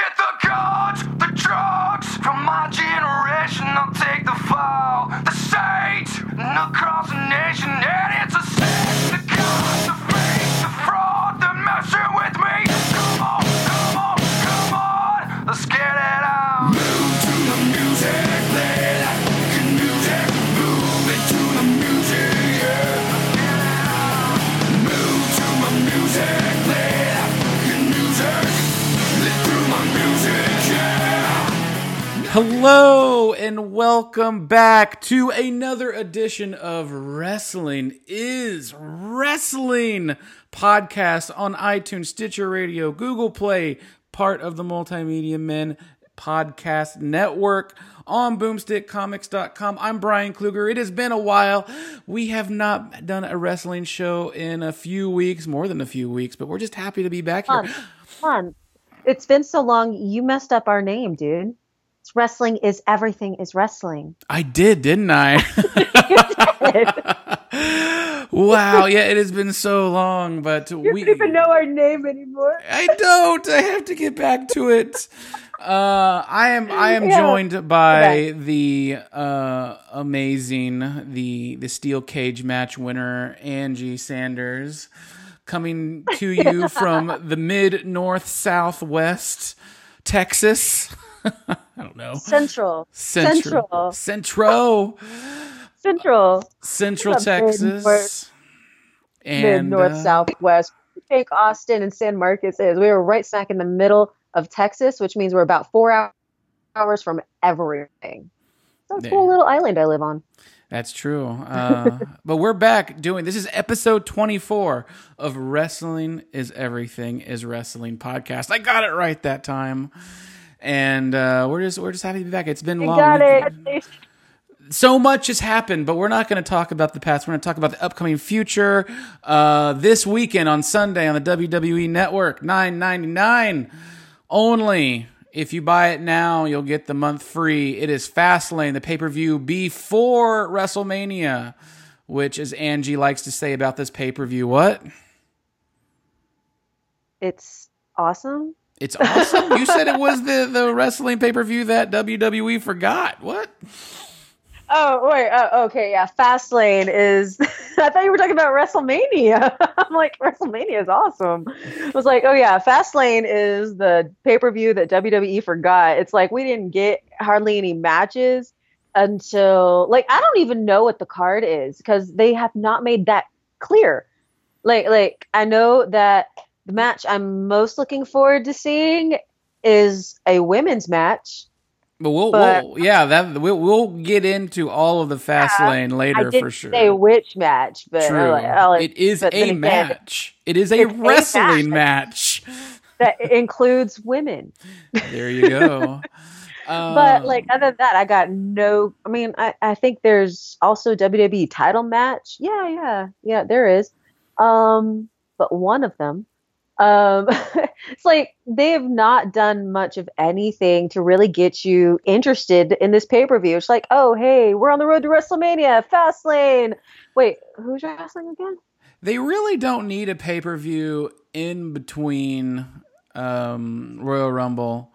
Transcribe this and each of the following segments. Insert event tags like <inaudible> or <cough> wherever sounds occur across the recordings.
get the cards, the drugs from my generation. I'll take the fall, the state, and across the nation. Hello and welcome back to another edition of Wrestling is Wrestling podcast on iTunes, Stitcher Radio, Google Play, part of the Multimedia Men podcast network on boomstickcomics.com. I'm Brian Kluger. It has been a while. We have not done a wrestling show in a few weeks, more than a few weeks, but we're just happy to be back here. It's been so long. You messed up our name, dude. Wrestling is everything is wrestling. I did, didn't I? <laughs> wow, yeah, it has been so long, but You we don't even know our name anymore. I don't. I have to get back to it. Uh, I am. I am Yeah. joined by the uh, amazing the the steel cage match winner Angie Sanders, coming to you <laughs> from the mid north southwest Texas. <laughs> I don't know. Central. Central. Central. Central. Central. Central Texas. mid-north- And Mid, north, uh, south, west. We think Austin and San Marcos is. We were right smack in the middle of Texas, which means we're about four hou- hours from everything. So it's a cool little island I live on. That's true. Uh, <laughs> but we're back doing this is episode 24 of Wrestling is Everything is Wrestling podcast. I got it right that time. And uh, we're just we're just happy to be back. It's been You long. got it. So much has happened, but we're not going to talk about the past. We're going to talk about the upcoming future. Uh, this weekend on Sunday on the WWE Network, nine ninety nine only. If you buy it now, you'll get the month free. It is Fastlane, the pay per view before WrestleMania, which, as Angie likes to say about this pay per view, what? It's awesome. It's awesome. you said it was the the wrestling pay per view that WWE forgot. What? Oh wait, oh, okay, yeah. Fastlane is. <laughs> I thought you were talking about WrestleMania. <laughs> I'm like, WrestleMania is awesome. I was like, oh yeah, Fastlane is the pay per view that WWE forgot. It's like we didn't get hardly any matches until like I don't even know what the card is because they have not made that clear. Like, like I know that the match I'm most looking forward to seeing is a women's match. But we'll, But- we'll yeah, that we'll, we'll get into all of the fast lane later for sure. say which match, but True. I'll, I'll, it is but a again, match. It is a it's a wrestling <laughs> match. that includes women. <laughs> There you go. <laughs> But Um, like other than that, I got no. I mean, I, I think there's also WWE title match. Yeah, yeah, yeah. There is, um, but one of them. Um, <laughs> it's like they have not done much of anything to really get you interested in this pay per view. It's like, oh, hey, we're on the road to WrestleMania, Fastlane. Wait, who's wrestling again? they really don't need a pay per view in between um, Royal Rumble.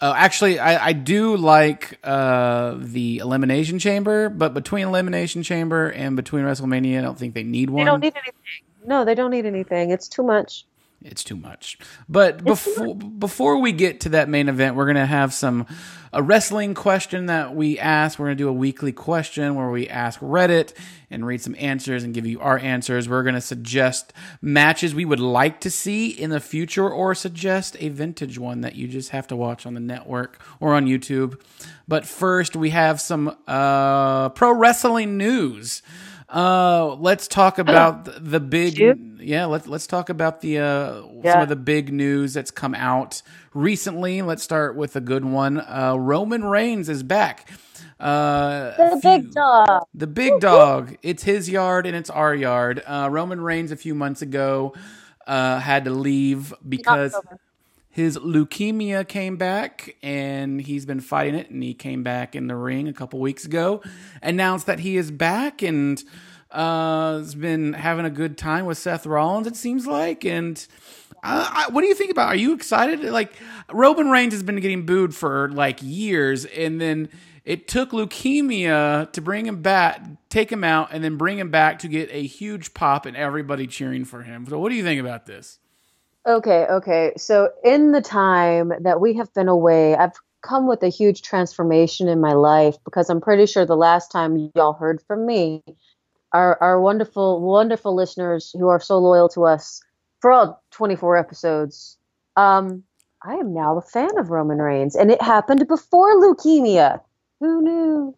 Uh, actually, I, I do like uh, the Elimination Chamber, but between Elimination Chamber and between WrestleMania, I don't think they need one. They don't need anything. No, they don't need anything. It's too much. It's too much. But before before we get to that main event, we're gonna have some a wrestling question that we ask. We're gonna do a weekly question where we ask Reddit and read some answers and give you our answers. We're gonna suggest matches we would like to see in the future, or suggest a vintage one that you just have to watch on the network or on YouTube. But first, we have some uh, pro wrestling news. Uh, let's talk <clears throat> about the, the big. Shoot. Yeah, let's let's talk about the uh, some of the big news that's come out recently. Let's start with a good one. Uh, Roman Reigns is back. Uh, The a big dog. the big dog. It's his yard and it's our yard. Uh, Roman Reigns a few months ago uh, had to leave because. His leukemia came back and he's been fighting it and he came back in the ring a couple weeks ago announced that he is back and uh has been having a good time with Seth Rollins it seems like and I, I, what do you think about? Are you excited? Like Roman Reigns has been getting booed for like years, and then it took leukemia to bring him back, take him out, and then bring him back to get a huge pop and everybody cheering for him. So, what do you think about this? Okay, okay. So, in the time that we have been away, I've come with a huge transformation in my life because I'm pretty sure the last time y'all heard from me, our, our wonderful, wonderful listeners who are so loyal to us for all 24 episodes, um, I am now a fan of Roman Reigns, and it happened before leukemia. Who knew?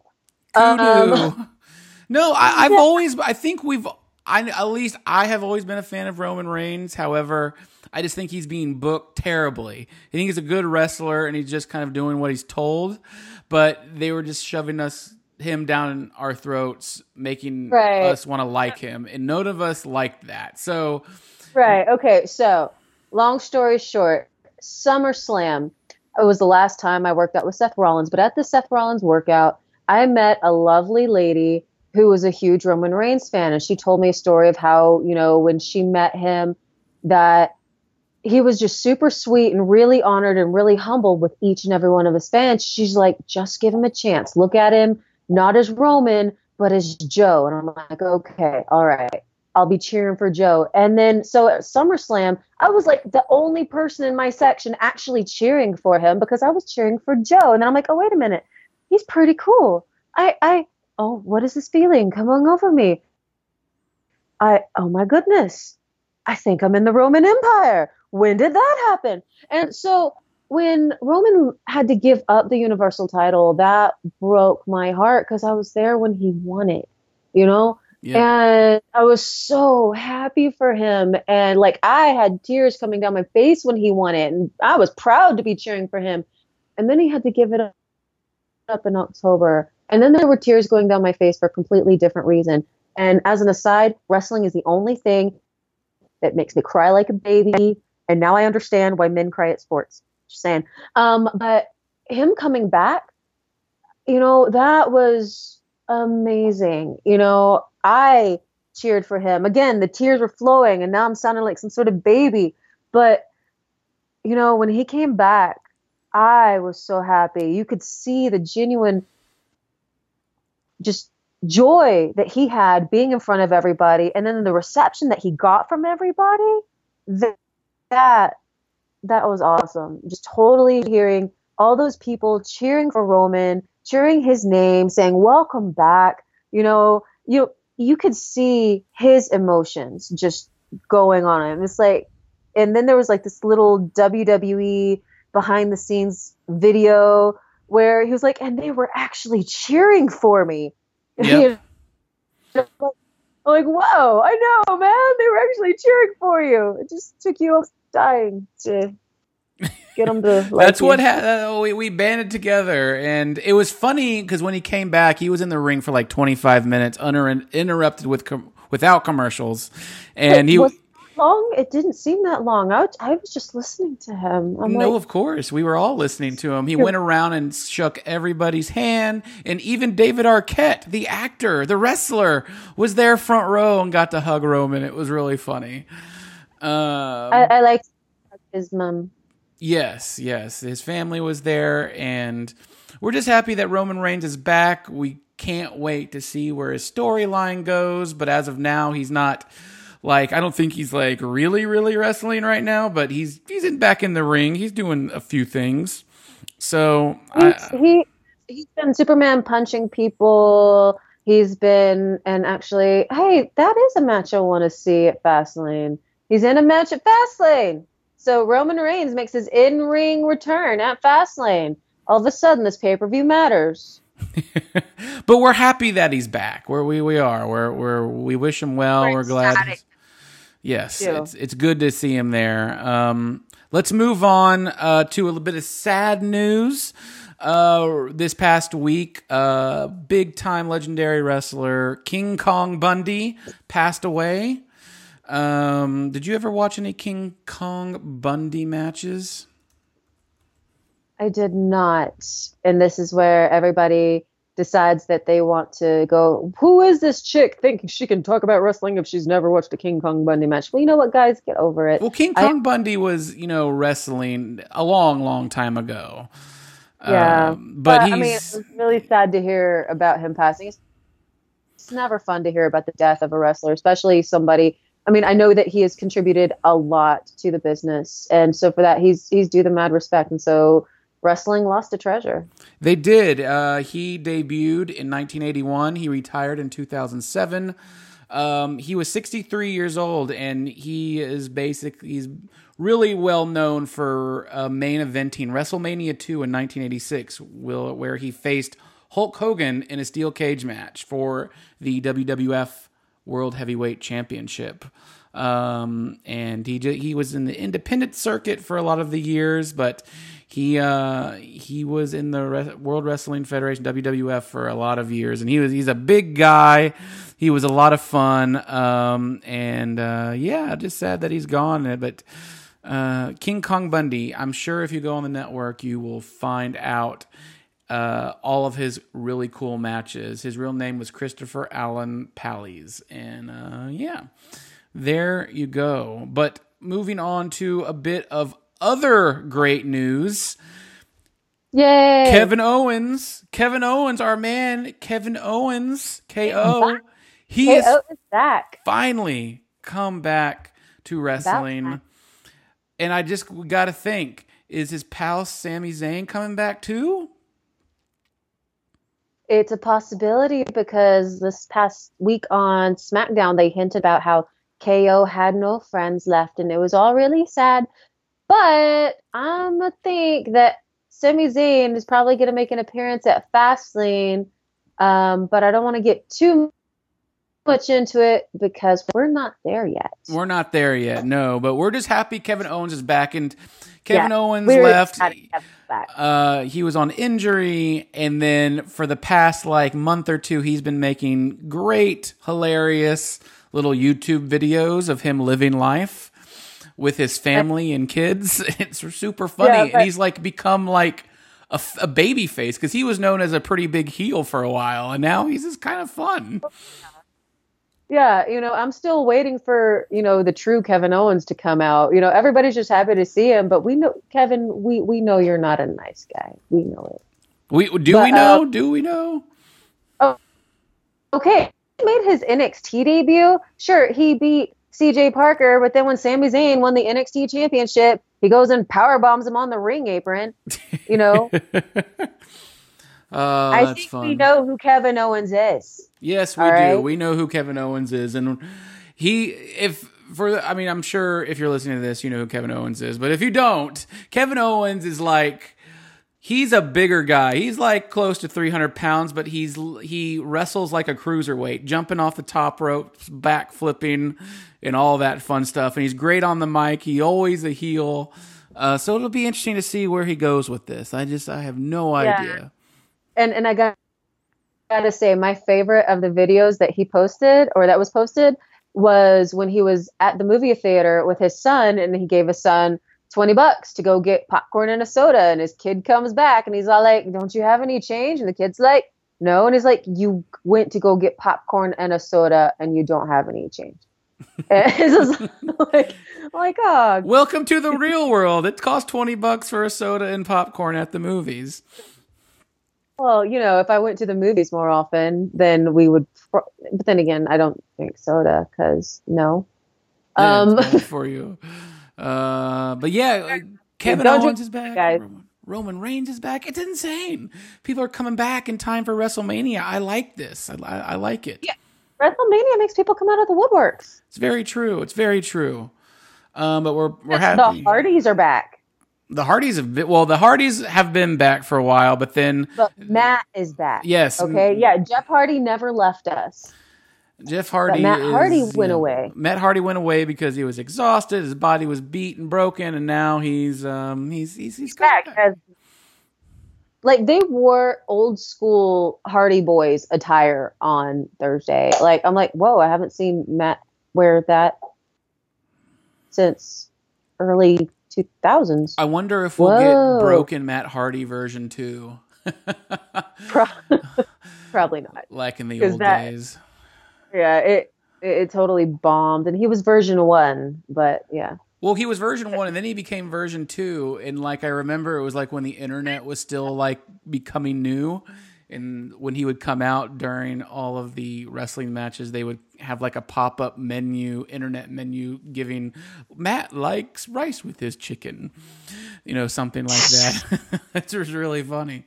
Who um, knew? <laughs> no, I, have yeah. <laughs> always, I think we've, I, at least I have always been a fan of Roman Reigns. However, I just think he's being booked terribly. I think he's a good wrestler and he's just kind of doing what he's told, but they were just shoving us him down our throats, making right. us want to like him, and none of us liked that. So, right, okay. So, long story short, SummerSlam. It was the last time I worked out with Seth Rollins, but at the Seth Rollins workout, I met a lovely lady who was a huge Roman Reigns fan, and she told me a story of how you know when she met him that he was just super sweet and really honored and really humble with each and every one of his fans. She's like, just give him a chance. Look at him, not as Roman, but as Joe. And I'm like, okay, all right. I'll be cheering for Joe. And then, so at SummerSlam, I was like the only person in my section actually cheering for him because I was cheering for Joe. And then I'm like, oh, wait a minute. He's pretty cool. I, I, oh, what is this feeling coming over me? I, oh my goodness. I think I'm in the Roman Empire when did that happen? And so when Roman had to give up the Universal title, that broke my heart because I was there when he won it, you know? Yeah. And I was so happy for him. And like I had tears coming down my face when he won it. And I was proud to be cheering for him. And then he had to give it up in October. And then there were tears going down my face for a completely different reason. And as an aside, wrestling is the only thing that makes me cry like a baby, and now I understand why men cry at sports. Just saying. Um, but him coming back, you know, that was amazing. You know, I cheered for him. Again, the tears were flowing, and now I'm sounding like some sort of baby. But, you know, when he came back, I was so happy. You could see the genuine, just joy that he had being in front of everybody, and then the reception that he got from everybody. That, that that was awesome. Just totally hearing all those people cheering for Roman, cheering his name, saying "Welcome back." You know, you you could see his emotions just going on him. It's like, and then there was like this little WWE behind the scenes video where he was like, and they were actually cheering for me. <laughs> Yep. know, like, whoa, I know, man. They were actually cheering for you. It just took you dying to get them to. <laughs> Like That's you. what ha- uh, we we banded together, and it was funny because when he came back, he was in the ring for like 25 minutes, uninterrupted with com- without commercials, and he was long. It didn't seem that long. I, I was just listening to him. I'm no, like, of course, we were all listening to him. He went around and shook everybody's hand, and even David Arquette, the actor, the wrestler, was there front row and got to hug Roman. It was really funny. Um, I, I like his mom. Yes, yes. His family was there, and we're just happy that Roman Reigns is back. We can't wait to see where his storyline goes, but as of now, he's not like I don't think he's like really, really wrestling right now, but he's he's in back in the ring. He's doing a few things. So I, he he's been Superman punching people. He's been and actually, hey, that is a match I want to see at Fastlane. He's in a match at Fastlane. So Roman Reigns makes his in-ring return at Fastlane. All of a sudden, this pay-per-view matters. <laughs> but we're happy that he's back. Where we we are. We're we're we wish him well. We're, we're glad. Yes, it's it's good to see him there. Um, let's move on uh, to a little bit of sad news. Uh, this past week, uh, big time legendary wrestler King Kong Bundy passed away. Um, did you ever watch any King Kong Bundy matches? I did not. And this is where everybody decides that they want to go, who is this chick thinking she can talk about wrestling if she's never watched a King Kong Bundy match? Well, you know what, guys, get over it. Well, King I- Kong Bundy was, you know, wrestling a long, long time ago. Yeah, Um, but, I mean, he's it was really sad to hear about him passing. It's, it's never fun to hear about the death of a wrestler, especially somebody. I mean, I know that he has contributed a lot to the business, and so for that, he's he's due the mad respect. And so, wrestling lost a treasure. They did. Uh, he debuted in 1981. He retired in 2007. Um, he was 63 years old, and he is basically he's really well known for uh, main eventing WrestleMania 2 in 1986, will, where he faced Hulk Hogan in a steel cage match for the WWF World Heavyweight Championship. Um, and he he was in the independent circuit for a lot of the years, but he uh, he was in the Re- World Wrestling Federation WWF for a lot of years, and he was he's a big guy. He was a lot of fun, um, and uh, yeah, just sad that he's gone. But uh, King Kong Bundy, I'm sure if you go on the network, you will find out uh, all of his really cool matches. His real name was Christopher Alan Pallies, and uh, yeah, there you go. But moving on to a bit of other great news. Yay! Kevin Owens, Kevin Owens, our man, Kevin Owens, KO. He has oh, it's back. finally come back to wrestling. time. And I just got to think is his pal Sami Zayn coming back too? It's a possibility because this past week on SmackDown, they hinted about how KO had no friends left and it was all really sad. But I'm going to think that Sami Zayn is probably going to make an appearance at Fastlane. Um, but I don't want to get too much into it because we're not there yet. We're not there yet, no, but we're just happy Kevin Owens is back. And Kevin Yeah, Owens left. excited to have him back. Uh, he was on injury, and then for the past like month or two, he's been making great, hilarious little YouTube videos of him living life with his family and kids. <laughs> It's super funny, Yeah, and he's like become like a baby face because he was known as a pretty big heel for a while, and now he's just kind of fun. Yeah, you know, I'm still waiting for, you know, the true Kevin Owens to come out. You know, everybody's just happy to see him, but we know Kevin, we we know you're not a nice guy. We know it. We do But, we know? uh, do we know? Oh, Okay, he made his NXT debut. Sure, he beat CJ Parker, but then when Sami Zayn won the NXT championship, he goes and power bombs him on the ring apron. You know, <laughs> Oh, I think fun. we know who Kevin Owens is. Yes, we All do. right. We know who Kevin Owens is, and he, if for, the, I mean, I'm sure if you're listening to this, you know who Kevin Owens is. But if you don't, Kevin Owens is like, he's a bigger guy. He's like close to 300 pounds, but he's he wrestles like a cruiserweight, jumping off the top ropes, back flipping, and all that fun stuff. And he's great on the mic. He always a heel. Uh, so it'll be interesting to see where he goes with this. I just I have no Yeah. idea. and and I got gotta say, my favorite of the videos that he posted or that was posted was when he was at the movie theater with his son, and he gave his son twenty bucks to go get popcorn and a soda, and his kid comes back and he's all like, "Don't you have any change?" And the kid's like, "No," and he's like, "You went to go get popcorn and a soda, and you don't have any change." <laughs> it's like, like, oh, Welcome to the real world. It costs 20 bucks for a soda and popcorn at the movies. Well, you know, if I went to the movies more often, then we would. But then again, I don't drink soda because no. Yeah, Um, <laughs> for you. Uh, but yeah, uh, Kevin don't Owens drink is back. guys. Roman, Roman Reigns is back. It's insane. People are coming back in time for WrestleMania. I like this. I, I, I like it. Yeah. WrestleMania makes people come out of the woodworks. It's very true. It's very true. Um, but we're we're happy. The. Hardys are back, the Hardys have been, well, the Hardys have been back for a while, but then but Matt is back. yes, Okay. Yeah. Jeff Hardy never left us. Jeff Hardy. Matt is, Hardy you went know, away. Matt Hardy went away because he was exhausted. His body was beat and broken, and now he's um he's he's he's Back back. as like they wore old school Hardy Boys attire on Thursday. Like I'm like, whoa, I haven't seen Matt wear that since early 2000s. I wonder if we'll Whoa. get broken Matt Hardy version two. <laughs> Pro- <laughs> Probably not. like in the old that- days. Yeah, it, it totally bombed, and he was version one. But yeah, Well, he was version one, and then he became version two. And like I remember, it was like when the internet was still like becoming new, and when he would come out during all of the wrestling matches, they would have like a pop up menu, internet menu, giving Matt likes rice with his chicken, you know, something like that. <laughs> it was really funny.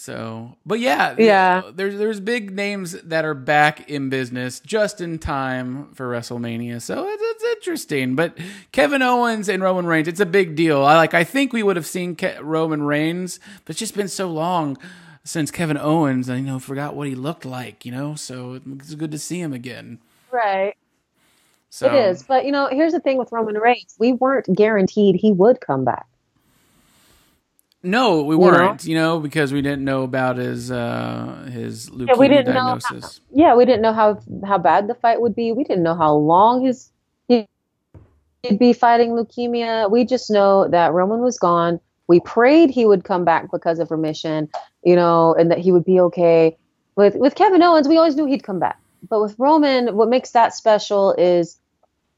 So, but yeah, Yeah. There's there's big names that are back in business just in time for WrestleMania. So it's, it's interesting. But Kevin Owens and Roman Reigns, it's a big deal. I like. I think we would have seen Ke- Roman Reigns, but it's just been so long since Kevin Owens. I you know forgot what he looked like. You know, so it's good to see him again. right. So It is, but you know, here's the thing with Roman Reigns: we weren't guaranteed he would come back. No, we weren't. You know, because we didn't know about his uh his leukemia we didn't know how- diagnosis. Yeah, we didn't know how how bad the fight would be. We didn't know how long his he'd be fighting leukemia. We just know that Roman was gone. We prayed he would come back because of remission, you know, and that he would be okay. With with Kevin Owens, we always knew he'd come back. But with Roman, what makes that special is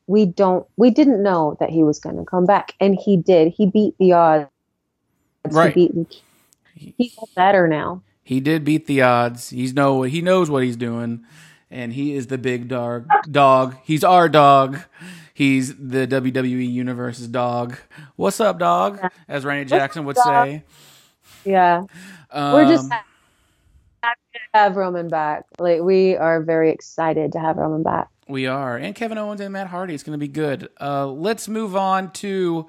we don't we didn't know that he was going to come back, and he did. He beat the odds. Right. He beat. He's better now. He did beat the odds. He's know he knows what he's doing, and he is the big dog. Dog. He's our dog. He's the WWE Universe's dog. What's up, dog? As Randy Jackson would dog? say. Yeah. We're just Um, happy to have Roman back. Like we are very excited to have Roman back. We are. And Kevin Owens and Matt Hardy. It's going to be good. Uh, let's move on to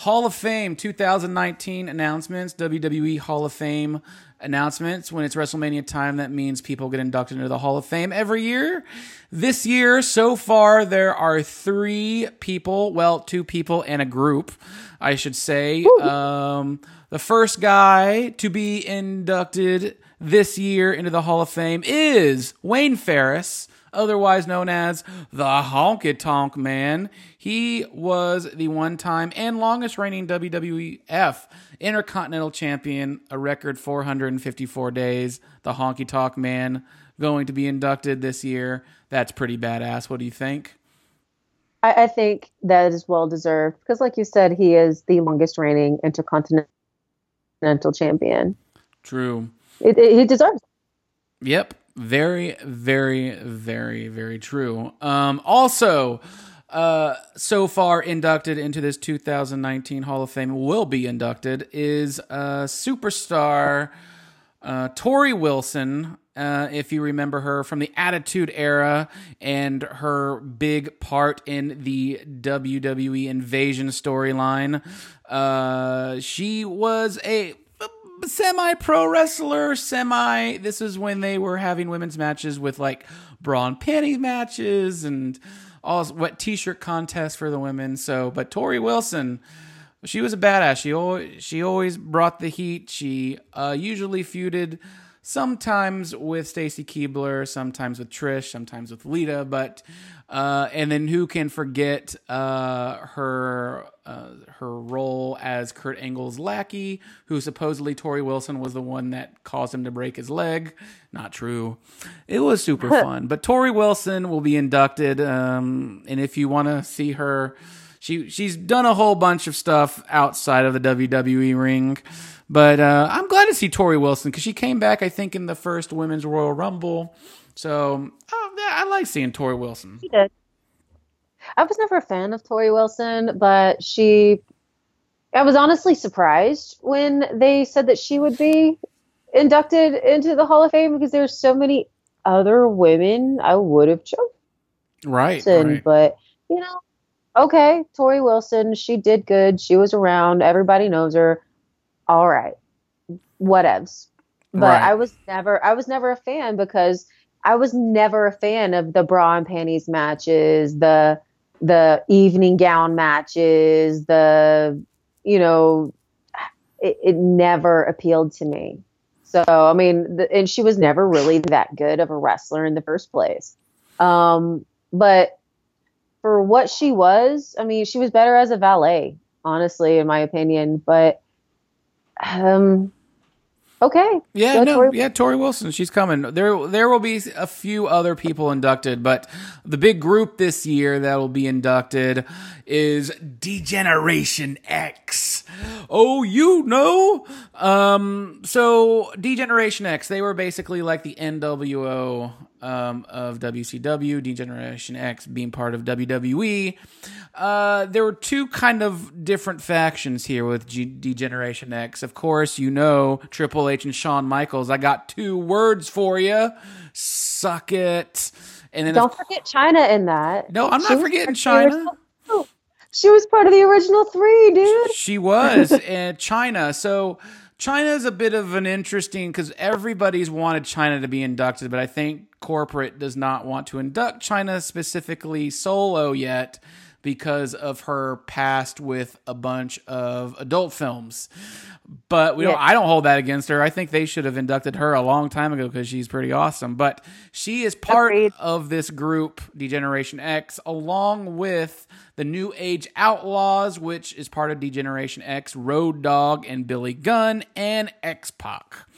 Hall of Fame 2019 announcements, WWE Hall of Fame announcements. When it's WrestleMania time, that means people get inducted into the Hall of Fame every year. This year, so far, there are three people, well, two people and a group, I should say. Um, the first guy to be inducted this year into the Hall of Fame is Wayne Farris otherwise known as the Honky Tonk Man. He was the one time and longest reigning WWF Intercontinental Champion, a record 454 days. The Honky Tonk Man going to be inducted this year. That's pretty badass. What do you think? I, I think that is well deserved because, like you said, he is the longest reigning intercontinental champion. True. It, it, he deserves. it. Yep. Very, very, very, very true. Um, also, uh, so far inducted into this 2019 Hall of Fame will be inducted is uh, superstar uh, Torrie Wilson. Uh, if you remember her from the Attitude Era and her big part in the WWE Invasion storyline, uh, she was a semi pro wrestler, semi. This is when they were having women's matches with like bra and panty matches and all what t shirt contests for the women. So, but Torrie Wilson, she was a badass. She always she always brought the heat. She uh, usually feuded sometimes with Stacy Keibler, sometimes with Trish, sometimes with Lita, but uh, and then who can forget uh, her uh, her role as Kurt Angle's lackey, who supposedly Torrie Wilson was the one that caused him to break his leg. Not true. It was super fun. But Torrie Wilson will be inducted, um, and if you want to see her, she she's done a whole bunch of stuff outside of the WWE ring. But uh, I'm glad to see Torrie Wilson because she came back, I think, in the first Women's Royal Rumble. So oh, yeah, I like seeing Torrie Wilson. He did. I was never a fan of Torrie Wilson, but she. I was honestly surprised when they said that she would be inducted into the Hall of Fame because there's so many other women I would have chosen. Right. Right. but you know, okay, Torrie Wilson, she did good. She was around. Everybody knows her. All right, whatevs. But Right. I was never, I was never a fan because I was never a fan of the bra and panties matches, the the evening gown matches, the you know, it, it never appealed to me. So I mean, the, and she was never really that good of a wrestler in the first place. Um, but for what she was, I mean, she was better as a valet, honestly, in my opinion. But um, Okay. Yeah, Go no, Torrie- yeah, Torrie Wilson, she's coming. There, there will be a few other people inducted, but the big group this year that will be inducted is D-Generation X. Oh, you know, um, so D-Generation X, they were basically like the NWO um, of WCW. D-Generation X being part of WWE. Uh, there were two kind of different factions here with G- D-Generation X. Of course, you know Triple H and Shawn Michaels. I got two words for you. Suck it. And then Don't forget Chyna in that. No, I'm She not forgetting part of the Chyna. She was part of the original three, dude. She was <laughs> in Chyna. So Chyna is a bit of an interesting because everybody's wanted Chyna to be inducted, but I think corporate does not want to induct Chyna specifically solo yet because of her past with a bunch of adult films. But we don't, I don't hold that against her. I think they should have inducted her a long time ago because she's pretty awesome. But she is part Agreed. of this group, D-Generation X, along with the New Age Outlaws, which is part of D-Generation X, Road Dogg and Billy Gunn, and X Pac.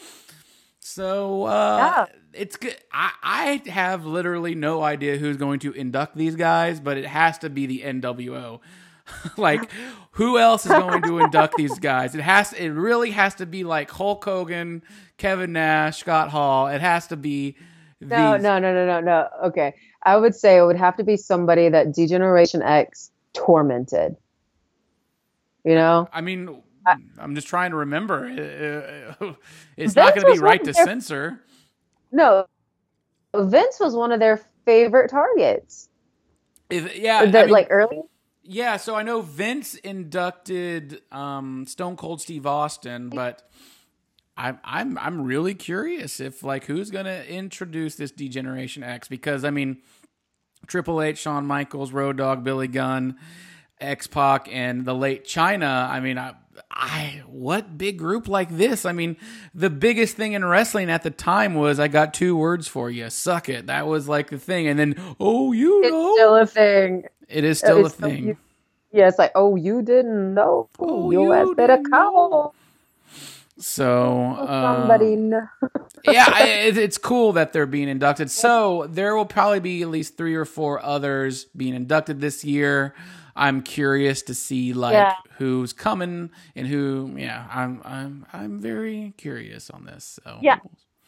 So uh, it's good. I, I have literally no idea who's going to induct these guys, but it has to be the NWO. <laughs> like, who else is going to induct these <laughs> guys? It has. It really has to be like Hulk Hogan, Kevin Nash, Scott Hall. It has to be. No, these- no, no, no, no, no. Okay. I would say it would have to be somebody that D-Generation X tormented. You know? I mean, I'm just trying to remember. <laughs> It's Vince not going to be right to their- censor. No. Vince was one of their favorite targets. If, yeah, The- I mean- like early. Yeah, so I know Vince inducted um, Stone Cold Steve Austin, but I'm I'm I'm really curious if like who's gonna introduce this D-Generation X because I mean Triple H, Shawn Michaels, Road Dogg, Billy Gunn, X Pac, and the late Chyna. I mean, I, I what big group like this? I mean, the biggest thing in wrestling at the time was I got two words for you, suck it. That was like the thing, and then oh, you It's know, still a thing. it is still a It's still- thing. you- Yeah, it's like, oh, you didn't know. Oh, you you better call So uh, somebody. <laughs> yeah, <laughs> it, it's cool that they're being inducted. So there will probably be at least three or four others being inducted this year. I'm curious to see like Yeah. who's coming and who. Yeah, I'm I'm I'm very curious on this. So Yeah.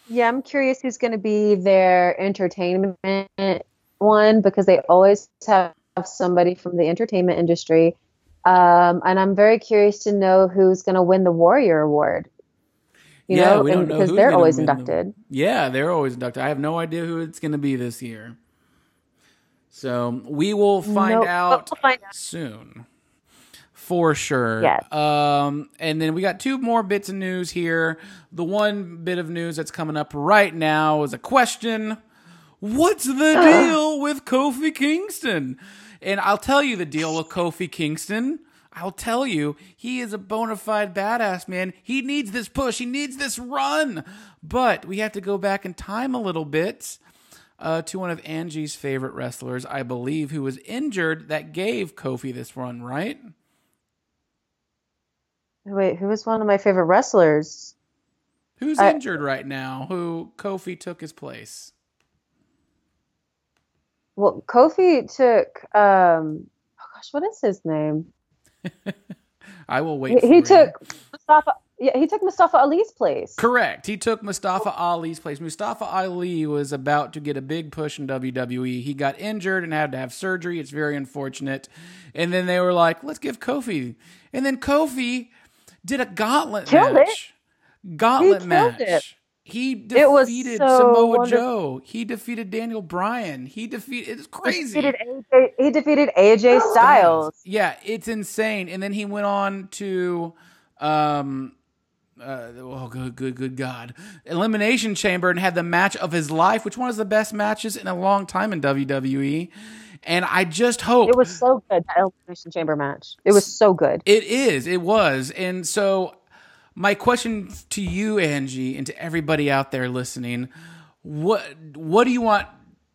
Yeah, I'm curious who's going to be their entertainment one because they always have somebody from the entertainment industry. Um, and I'm very curious to know who's going to win the Warrior Award. You Yeah, know, we don't know because who's they're always win the- inducted. Yeah, they're always inducted. I have no idea who it's going to be this year. So we will find Nope. out We'll find out. soon. For sure. Yes. Um, and then we got two more bits of news here. The one bit of news that's coming up right now is a question. What's the deal with Kofi Kingston? And I'll tell you the deal with Kofi Kingston. I'll tell you, he is a bona fide badass, man. He needs this push. He needs this run. But we have to go back in time a little bit uh, to one of Angie's favorite wrestlers, I believe, who was injured that gave Kofi this run, right? Wait, who was one of my favorite wrestlers? Who's I- injured right now? Who Kofi took his place? Well, Kofi took, um, oh gosh, what is his name? <laughs> I will wait. He, he took Mustafa. Yeah, he took Mustafa Ali's place. Correct. He took Mustafa Ali's place. Mustafa Ali was about to get a big push in WWE. He got injured and had to have surgery. It's very unfortunate. And then they were like, let's give Kofi. And then Kofi did a gauntlet Killed it. match. Gauntlet He match. it. He It was defeated so Samoa wonderful. Joe. He defeated Daniel Bryan. He defeated. It's He crazy. defeated AJ, he defeated AJ Styles. Yeah, it's insane. And then he went on to, um, uh, oh, good, good, good God, Elimination Chamber and had the match of his life, which one of the best matches in a long time in WWE. And I just hope It was so good that Elimination Chamber match. It was so good. it is. It was. And so, my question to you, Angie, and to everybody out there listening, what what do you want?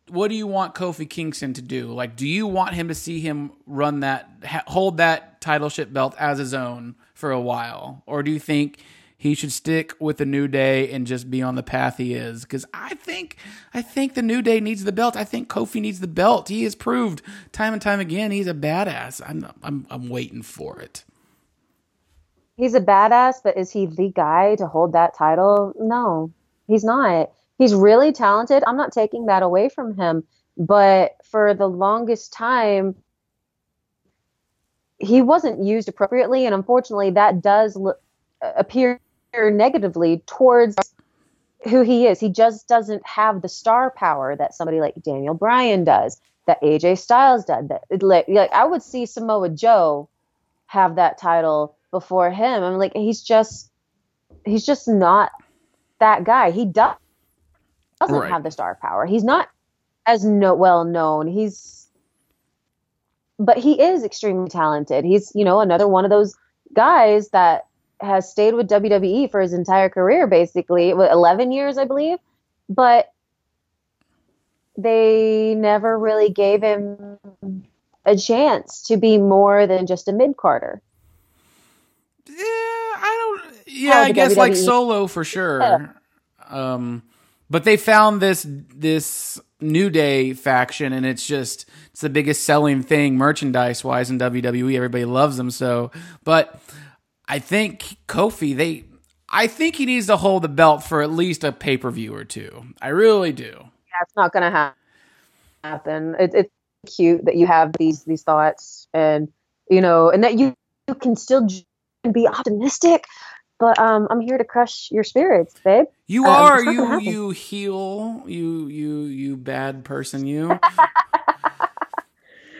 What do you want Kofi Kingston to do? Like, do you want him to see him run that, hold that title ship belt as his own for a while, or do you think he should stick with the New Day and just be on the path he is. Because I think, I think the New Day needs the belt. I think Kofi needs the belt. He has proved time and time again he's a badass. I'm, I'm, I'm waiting for it. He's a badass, but is he the guy to hold that title? No, he's not. He's really talented. I'm not taking that away from him. But for the longest time, he wasn't used appropriately. And unfortunately, that does look, uh, appear negatively towards who he is. He just doesn't have the star power that somebody like Daniel Bryan does, that AJ Styles does. That like, like I would see Samoa Joe have that title before him. I'm like he's just he's just not that guy. He does doesn't Right. have the star power. He's not as no well known. He's but he is extremely talented. He's, you know, another one of those guys that has stayed with WWE for his entire career basically, 11 years I believe. But they never really gave him a chance to be more than just a mid carder. Yeah, I don't. Yeah, Oh, I guess like solo for sure. Um, but they found this this New Day faction, and it's just it's the biggest selling thing merchandise wise in WWE. Everybody loves them so. But I think Kofi, they, I think he needs to hold the belt for at least a pay per view or two. I really do. That's not going to ha- happen. It, it's cute that you have these these thoughts, and you know, and that you, you can still be optimistic. But um, I'm here to crush your spirits, babe. You Um, are it's you you heel you you you bad person you. <laughs>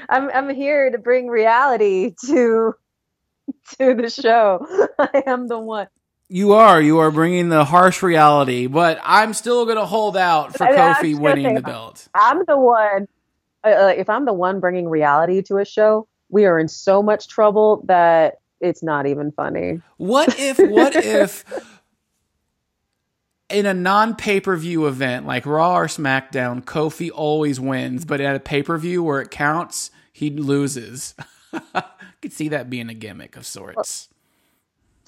I'm I'm here to bring reality to <laughs> to the show. <laughs> I am the one. You are. You are bringing the harsh reality, but I'm still going to hold out for I- was Kofi winning the belt. I'm the one. Uh, uh, if I'm the one bringing reality to a show, we are in so much trouble that it's not even funny. What <laughs> if, what if in a non pay per view event like Raw or SmackDown, Kofi always wins, but at a pay per view where it counts, he loses? I <laughs> could see that being a gimmick of sorts.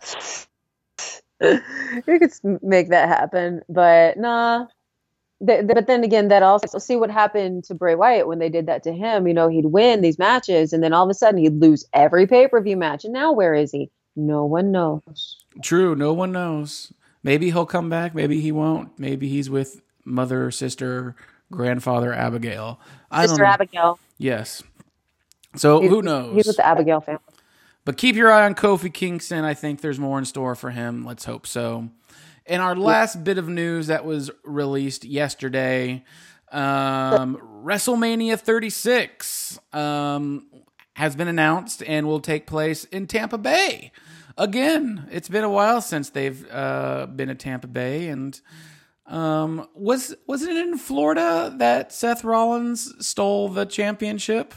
<laughs> you could make that happen, but nah. Th- th- but then again, that also see what happened to Bray Wyatt when they did that to him. You know, he'd win these matches, and then all of a sudden he'd lose every pay per view match. And now where is he? No one knows. True. No one knows. Maybe he'll come back. Maybe he won't. Maybe he's with mother, sister, grandfather Abigail. I Sister. Abigail. Yes. So who knows? He's with the Abigail family. But keep your eye on Kofi Kingston. I think there's more in store for him. Let's hope so. And our last bit of news that was released yesterday um, WrestleMania 36 um, has been announced and will take place in Tampa Bay. Again, it's been a while since they've uh, been at Tampa Bay, and um, was was it in Florida that Seth Rollins stole the championship?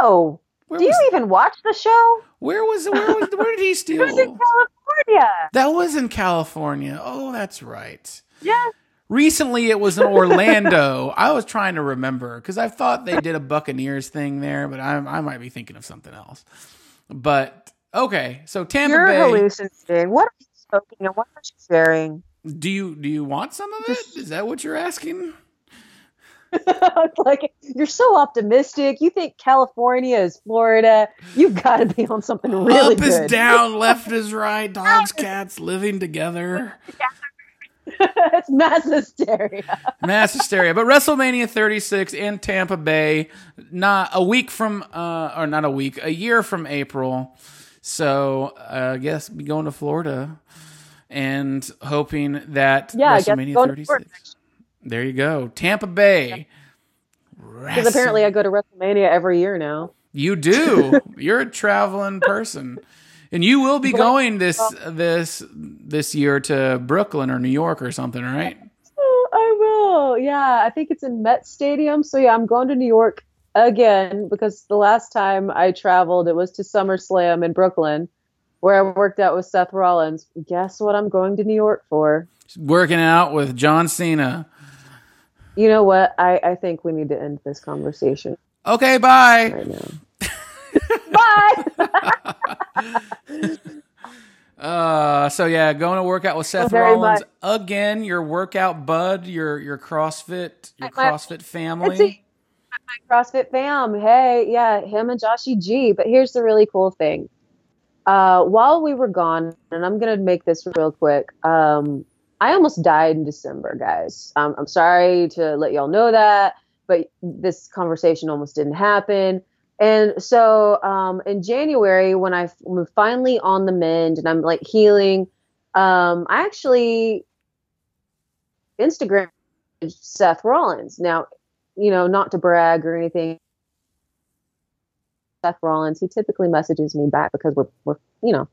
No. Where Do you even watch the show? where was where was where did he <laughs> It steal? was in California. That was in California. Oh, that's right. Yeah. Recently, it was in <laughs> Orlando. I was trying to remember because I thought they did a Buccaneers thing there, but I, I might be thinking of something else. But okay, so Tampa You're Bay. hallucinating. What are you smoking and what are you sharing? Do you do you want some of it? Is that what you're asking? <laughs> Like you're so optimistic. You think California is Florida. You've got to be on something really Up is down, <laughs> left is right. Dogs, cats living together. <laughs> it's mass hysteria. Mass hysteria. But WrestleMania 36 in Tampa Bay, not a week from, uh, or not a week, a year from April. So uh, I guess be going to Florida and hoping that Yeah, WrestleMania going to 36. There you go, Tampa Bay. Because apparently I go to WrestleMania every year now. You do. <laughs> You're a traveling person. And you will be going this this this year to Brooklyn or New York or something, right? Oh, I will. Yeah, I think it's in Met Stadium. So yeah, I'm going to New York again because the last time I traveled, it was to SummerSlam in Brooklyn, where I worked out with Seth Rollins. Guess what? I'm going to New York for. Working out with John Cena. You know what? I, I think we need to end this conversation Okay, bye. right now. <laughs> Bye. <laughs> Uh, so yeah, going to work out with Seth Rollins much. again. Your workout bud, your your CrossFit, your My- CrossFit family. My CrossFit fam. Hey, yeah, him and Joshy G. But here's the really cool thing. Uh, while we were gone, and I'm gonna make this real quick. Um, I almost died in December, guys. Um, I'm sorry to let y'all know that, but this conversation almost didn't happen. And so um, in January, when I am finally on the mend and I'm like healing, um, I actually Instagram Seth Rollins. Now, you know, not to brag or anything. Seth Rollins, he typically messages me back because we're, we're you know,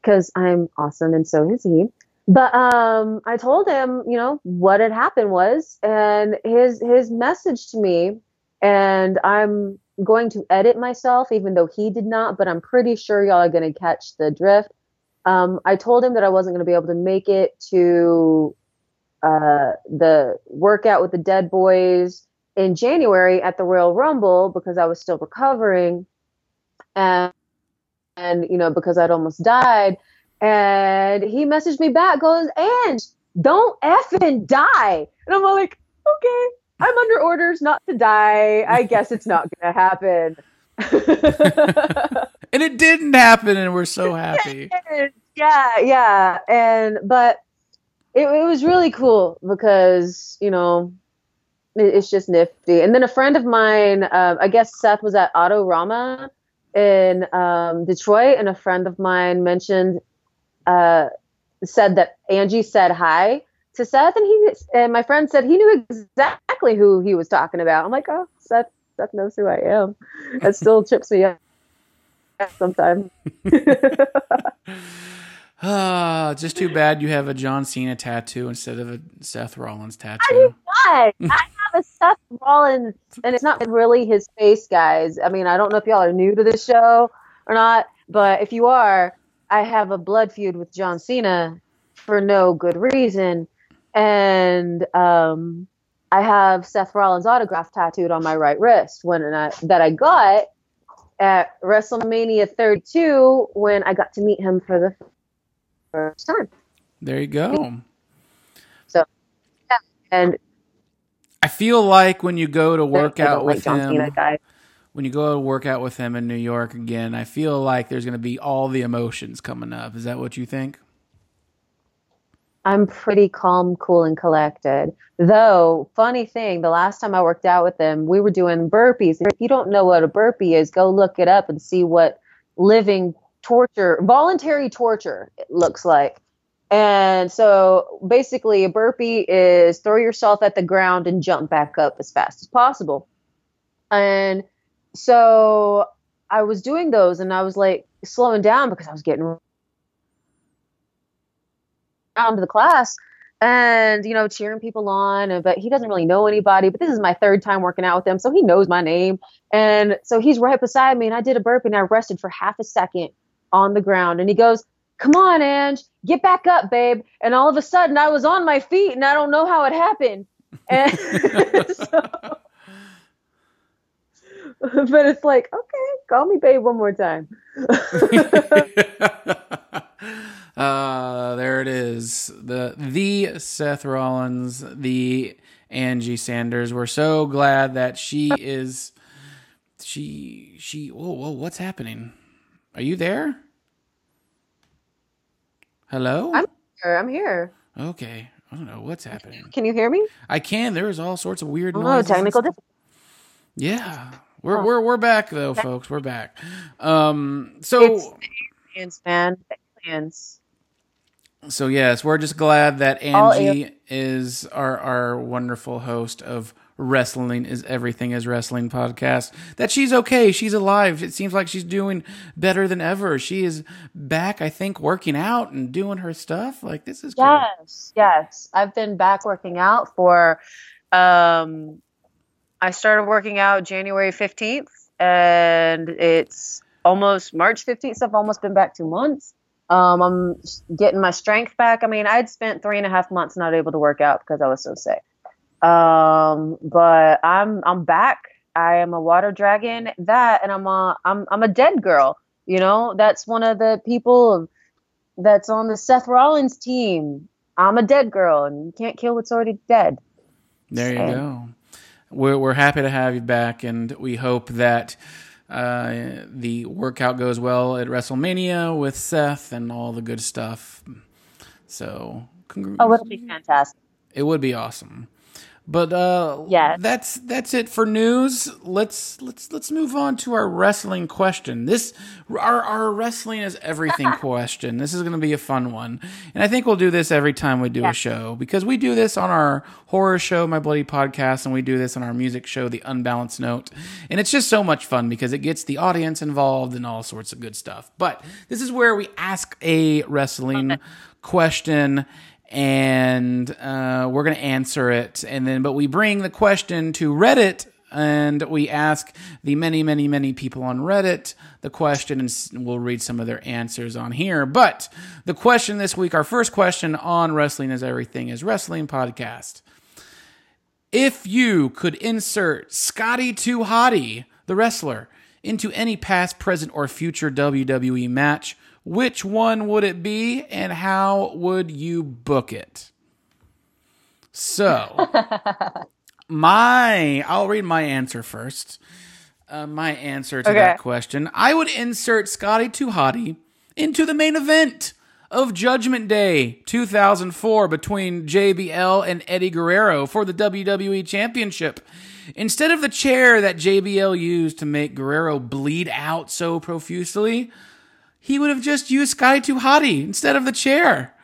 because I'm awesome and so is he. But um, I told him, you know, what had happened was, and his his message to me, and I'm going to edit myself, even though he did not, but I'm pretty sure y'all are going to catch the drift. Um, I told him that I wasn't going to be able to make it to uh, the workout with the Dead Boys in January at the Royal Rumble because I was still recovering, and and you know because I'd almost died. And he messaged me back, goes, "And don't effing die." And I'm like, "Okay, I'm under orders not to die. I guess it's not gonna happen." <laughs> and it didn't happen, and we're so happy. yeah, yeah, and but it, it was really cool because you know it, it's just nifty. And then a friend of mine, uh, I guess Seth was at Autorama in um, Detroit, and a friend of mine mentioned uh, said that Angie said hi to Seth, and he and my friend said he knew exactly who he was talking about. I'm like, oh, Seth, Seth knows who I am. It still <laughs> trips me up sometimes. Ah, just too bad you have a John Cena tattoo instead of a Seth Rollins tattoo. What? <laughs> I have a Seth Rollins, and it's not really his face, guys. I mean, I don't know if y'all are new to this show or not, but if you are, I have a blood feud with John Cena for no good reason, and um, I have Seth Rollins autograph tattooed on my right wrist when I, that I got at WrestleMania 32 when I got to meet him for the first time. There you go. So and I feel like when you go to work out with John him. When you go to work out with him in New York again, I feel like there's going to be all the emotions coming up. Is that what you think? I'm pretty calm, cool, and collected. Though, funny thing, the last time I worked out with him, we were doing burpees. If you don't know what a burpee is, go look it up and see what living torture, voluntary torture, looks like. And so basically, a burpee is throw yourself at the ground and jump back up as fast as possible. And so I was doing those and I was like slowing down because I was getting out to the class and you know cheering people on uh, but he doesn't really know anybody but this is my third time working out with him so he knows my name. And so he's right beside me and i did a burpee and i rested for half a second on the ground and he goes come on Ange get back up babe. And all of a sudden i was on my feet and i don't know how it happened. And <laughs> so, <laughs> but it's like okay call me babe one more time <laughs> uh, there it is. The the Seth Rollins, the Angie Sanders. We're so glad that she is. She she. Whoa whoa! What's happening? Are you there? Hello. I'm here. I'm here. okay. I don't know what's happening. Can you hear me? I can. There's all sorts of weird Oh, technical difficulty. Yeah. We're, we're we're back though, folks. We're back. Um. So It's- Aliens, man. Aliens. So yes, we're just glad that Angie is our our wonderful host of Wrestling is Everything is Wrestling podcast. That she's okay, she's alive. It seems like she's doing better than ever. She is back, I think, working out and doing her stuff. Like this is cool. Yes, yes. I've been back working out for um I started working out January 15th and it's almost March 15th. So I've almost been back two months. Um, I'm getting my strength back. I mean, I'd spent three and a half months not able to work out because I was so sick. Um, but I'm I'm back. I am a water dragon. That and I'm a I'm I'm a dead girl. You know, that's one of the people that's on the Seth Rollins team. I'm a dead girl, and you can't kill what's already dead. There you Same. go. We're we're happy to have you back, and we hope that uh, the workout goes well at WrestleMania with Seth and all the good stuff. So, congr- Oh, it'll be fantastic. it would be awesome. But uh, Yes. that's that's it for news. Let's let's let's move on to our wrestling question. This our our wrestling is everything <laughs> question. This is going to be a fun one, and I think we'll do this every time we do a show because we do this on our horror show, My Bloody Podcast, and we do this on our music show, The Unbalanced Note, and it's just so much fun because it gets the audience involved and all sorts of good stuff. But this is where we ask a wrestling question and uh, we're going to answer it. And then but we bring the question to reddit and we ask the many many many people on reddit the question and we'll read some of their answers on here. But the question this week our first question on wrestling is everything is wrestling podcast. If you could insert Scotty Too Hottie, the wrestler, into any past, present, or future WWE match, which one would it be and how would you book it? So, <laughs> my, I'll read my answer first. Uh, my answer to Okay. that question I would insert Scotty Hottie into the main event of Judgment Day 2004 between JBL and Eddie Guerrero for the WWE Championship. Instead of the chair that JBL used to make Guerrero bleed out so profusely, he would have just used Scotty Hottie instead of the chair.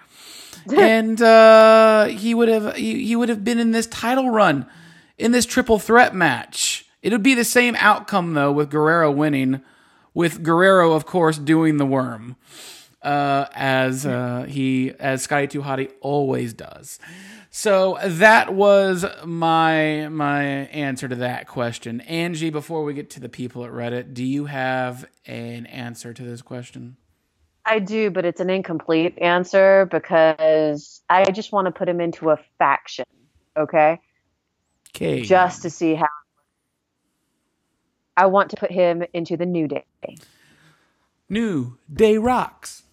<laughs> and uh, he would have he, he would have been in this title run in this triple threat match. It would be the same outcome though with Guerrero winning, with Guerrero of course doing the worm uh, as uh, he as Scotty Hottie always does. So that was my my answer to that question. Angie, before we get to the people at Reddit, do you have an answer to this question? I do, but it's an incomplete answer because I just want to put him into a faction, okay? Okay. Just to see how. I want to put him into the New Day. New Day Rocks.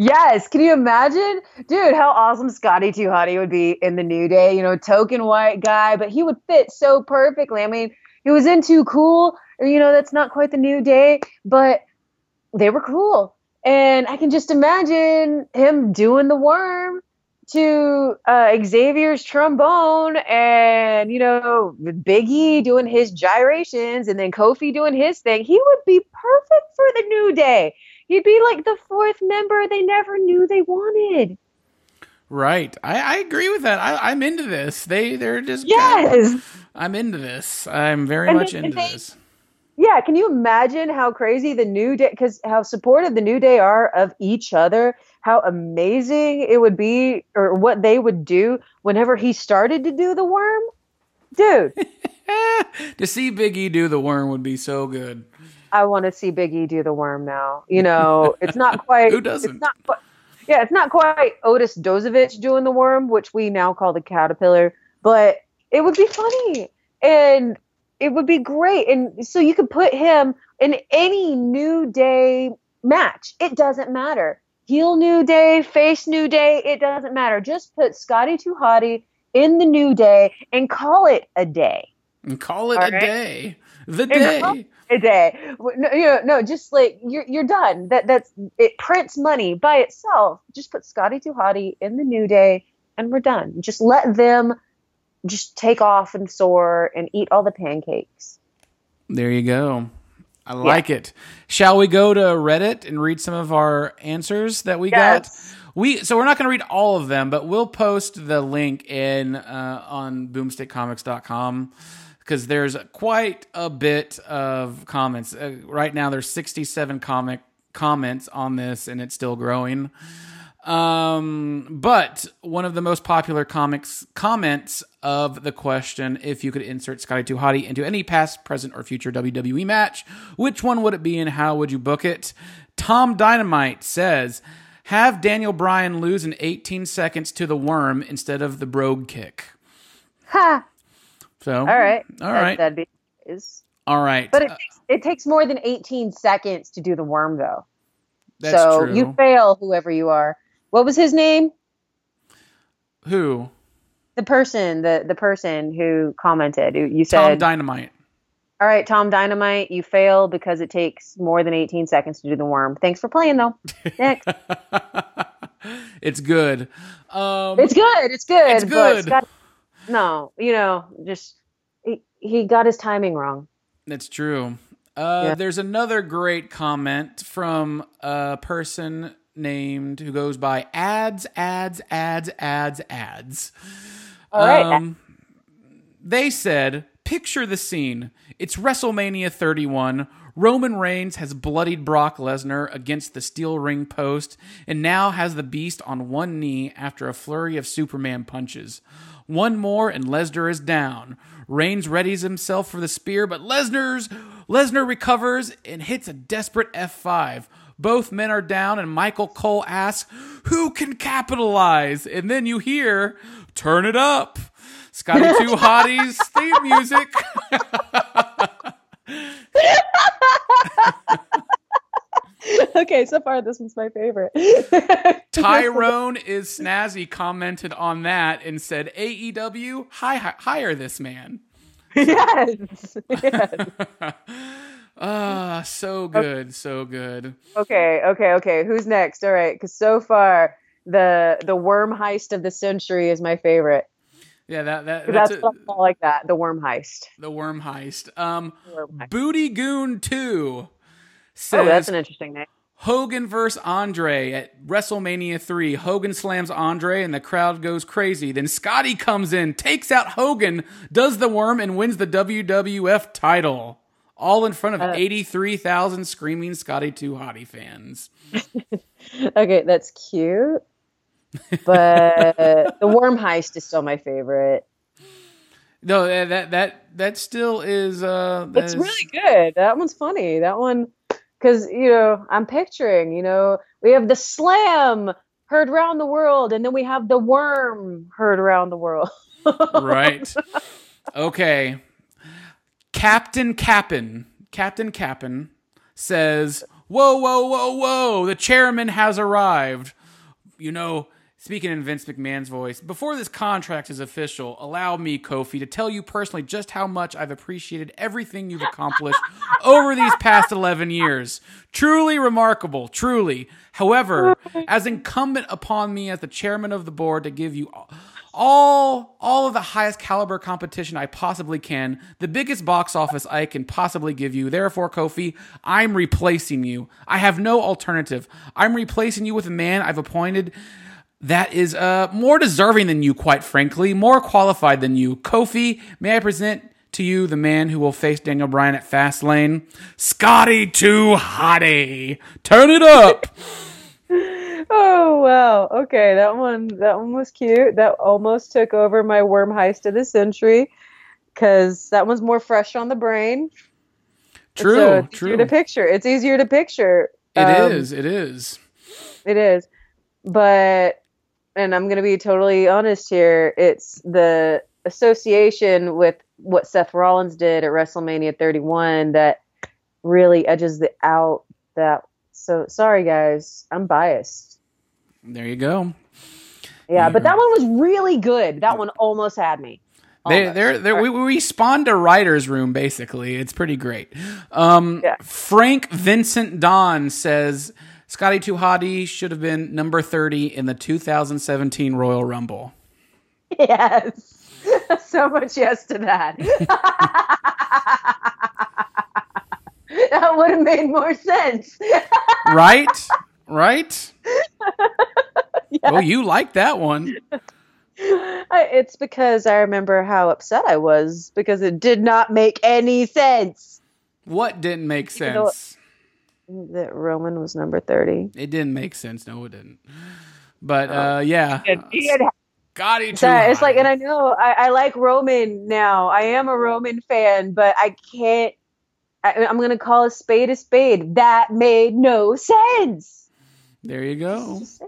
Yes, can you imagine, dude? How awesome Scotty Too would be in the New Day. You know, token white guy, but he would fit so perfectly. I mean, he was in too cool. You know, that's not quite the New Day, but they were cool, and I can just imagine him doing the worm to uh, Xavier's trombone, and you know, Biggie doing his gyrations, and then Kofi doing his thing. He would be perfect for the New Day. He'd be like the fourth member they never knew they wanted. Right. I, I agree with that. I, I'm into this. They they're just Yes. I'm into this. I'm very And much they- into they- this. Yeah, can you imagine how crazy the New Day, because how supportive the New Day are of each other, how amazing it would be, or what they would do whenever he started to do the worm? Dude, <laughs> to see Biggie do the worm would be so good. I want to see Biggie do the worm now. You know, it's not <laughs> quite. Who doesn't? It's not quite. Yeah, it's not quite Otis Dozovic doing the worm, which we now call the caterpillar, but it would be funny and it would be great. And so you could put him in any New Day match. It doesn't matter. Heel New Day, face New Day, it doesn't matter. Just put Scotty Too Hottie in the New Day and call it a day. And call it All a right. day. The And day. A day. No, you know, no, just like you're you're done. That that's it prints money by itself. Just put Scotty Too Hottie in the New Day, and we're done. Just let them just take off and soar and eat all the pancakes. There you go. I like it. Shall we go to Reddit and read some of our answers that we got? We so we're not going to read all of them, but we'll post the link in uh, on boomstickcomics.com because there's quite a bit of comments. Uh, right now there's 67 comic comments on this and it's still growing. Um, but one of the most popular comics comments of the question, if you could insert Scotty Hottie into any past, present, or future WWE match, which one would it be and how would you book it? Tom Dynamite says, have Daniel Bryan lose in 18 seconds to the worm instead of the brogue kick. Ha! So, All right. All right. That, would be is. all right. But it Uh, takes, it takes more than 18 seconds to do the worm, though. That's so true. you fail, whoever you are. What was his name? Who? The person, the the person who commented. who- You Tom said, Dynamite. "All right, Tom Dynamite, you fail because it takes more than 18 seconds to do the worm. Thanks for playing, though. Next, <laughs> it's good. Um, it's good. It's good. It's good. No, you know, just he, he got his timing wrong. That's true. Uh, Yeah. There's another great comment from a person named who goes by ads, ads, ads, ads, ads. All right. Um, they said, picture the scene. It's WrestleMania 31. Roman Reigns has bloodied Brock Lesnar against the steel ring post and now has the beast on one knee after a flurry of Superman punches. One more and Lesnar is down. Reigns readies himself for the spear, but Lesnar's Lesnar recovers and hits a desperate F5. Both men are down, and Michael Cole asks, Who can capitalize? And then you hear, Turn it up. Scotty <laughs> Too Hottie's theme music. <laughs> <laughs> okay, so far this one's my favorite. <laughs> Tyrone is snazzy commented on that and said, AEW, hi- hi- hire this man. yes. yes. <laughs> Ah, so good, so good. Okay, okay, okay. Who's next? All right, because so far the the worm heist of the century is my favorite. Yeah, that that that's That's a- what I call like that. The worm heist. the worm heist. Um, Worm heist. Booty Goon Two Oh, says that's an interesting name. Hogan versus Andre at WrestleMania 3. Hogan slams Andre and the crowd goes crazy. Then Scotty comes in, takes out Hogan, does the worm, and wins the WWF title. All in front of Uh, 83,000 screaming Scotty 2 Hottie fans. <laughs> Okay, that's cute. But the worm heist is still my favorite. No, that that that, still is uh It's is- really good. That one's funny. That one, because you know, I'm picturing. You know, we have the slam heard around the world, and then we have the worm heard around the world. right. <laughs> Okay. Captain Cappin, Captain Cappin says, "Whoa, whoa, whoa, whoa! The chairman has arrived." You know, speaking in Vince McMahon's voice, before this contract is official, allow me, Kofi, to tell you personally just how much I've appreciated everything you've accomplished <laughs> over these past 11 years. Truly remarkable, truly. However, as incumbent upon me as the chairman of the board to give you all, all all of the highest caliber competition I possibly can, the biggest box office I can possibly give you. Therefore, Kofi, I'm replacing you. I have no alternative. I'm replacing you with a man I've appointed that is uh more deserving than you, quite frankly, more qualified than you. Kofi, may I present to you the man who will face Daniel Bryan at Fastlane? Scotty Too Hottie. Turn it up. <laughs> Oh wow. Okay, that one that one was cute. That almost took over my worm heist of the century because that one's more fresh on the brain. True, so it's true. easier to picture. It's easier to picture. It is. Um, It is. It is. But and I'm gonna be totally honest here, it's the association with what Seth Rollins did at WrestleMania 31 that really edges the out that so sorry guys, I'm biased. There you go. Yeah, but that one was really good. That one almost had me. They, they're, they're, we, we spawned a writer's room, basically. It's pretty great. Um, Yeah. Frank Vincent Don says Scotty Hottie should have been number 30 in the 2017 Royal Rumble. Yes. <laughs> so much yes to that. <laughs> that would have made more sense. <laughs> Right? right? Oh, you like that one. I, it's because I remember how upset I was because it did not make any sense What didn't make sense? That Roman was number 30. It didn't make sense. No, it didn't. But uh, yeah, Scotty Too So it's like, and I know I, I like Roman now. I am a Roman fan, but I can't. I, I'm going to call a spade a spade. That made no sense. there you go. Just.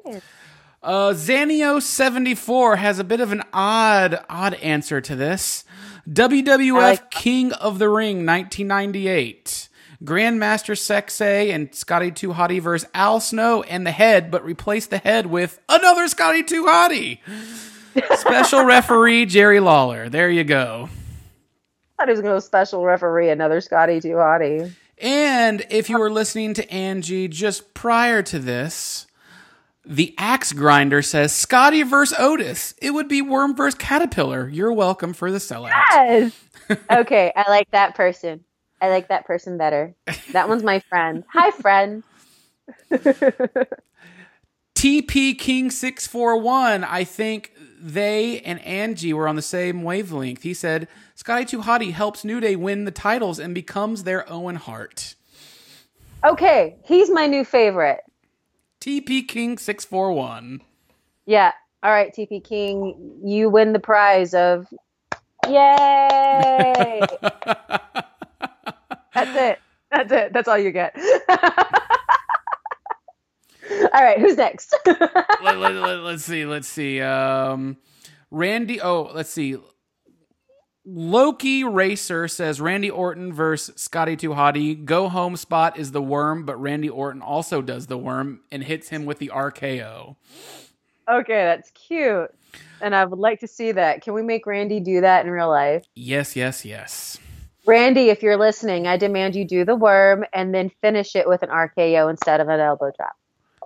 Uh, Zanio74 has a bit of an odd, odd answer to this. WWF like- King of the Ring 1998. Grandmaster Sexay and Scotty Too Hottie versus Al Snow and the head, but replace the head with another Scotty Too Hottie. Special referee Jerry Lawler. There you go. I thought he was going to special referee another Scotty Too Hottie. And if you were listening to Angie just prior to this, the axe grinder says Scotty versus Otis. It would be Worm versus Caterpillar. You're welcome for the sellout. Yes. <laughs> okay, I like that person. I like that person better. That one's my friend. Hi, friend. <laughs> TP King six four one. I think they and Angie were on the same wavelength. He said Scotty Too Hottie helps New Day win the titles and becomes their Owen Hart. Okay, he's my new favorite. TP King six four one. Yeah. All right, TP King, you win the prize of Yay! <laughs> That's it. That's it. That's all you get. <laughs> all right, who's next? <laughs> let, let, let, let's see. Let's see. Um, Randy. Oh, let's see. Loki Racer says Randy Orton versus Scotty Too Hottie. Go home spot is the worm, but Randy Orton also does the worm and hits him with the RKO. Okay, that's cute. And I would like to see that. Can we make Randy do that in real life? Yes, yes, yes. Randy, if you're listening, I demand you do the worm and then finish it with an RKO instead of an elbow drop.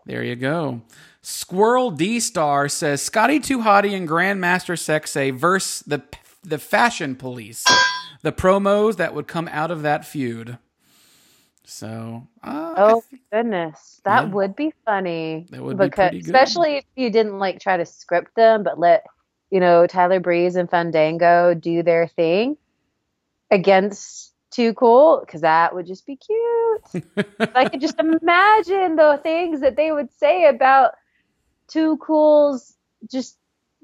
There you go. Squirrel D Star says Scotty Too Hottie and Grandmaster Sexay versus the the Fashion Police. the promos that would come out of that feud. So, uh, oh goodness, that yeah. would be funny. That would because, be especially if you didn't like try to script them, but let you know Tyler Breeze and Fandango do their thing against Too Cool, because that would just be cute. I could just imagine the things that they would say about Too Cool's just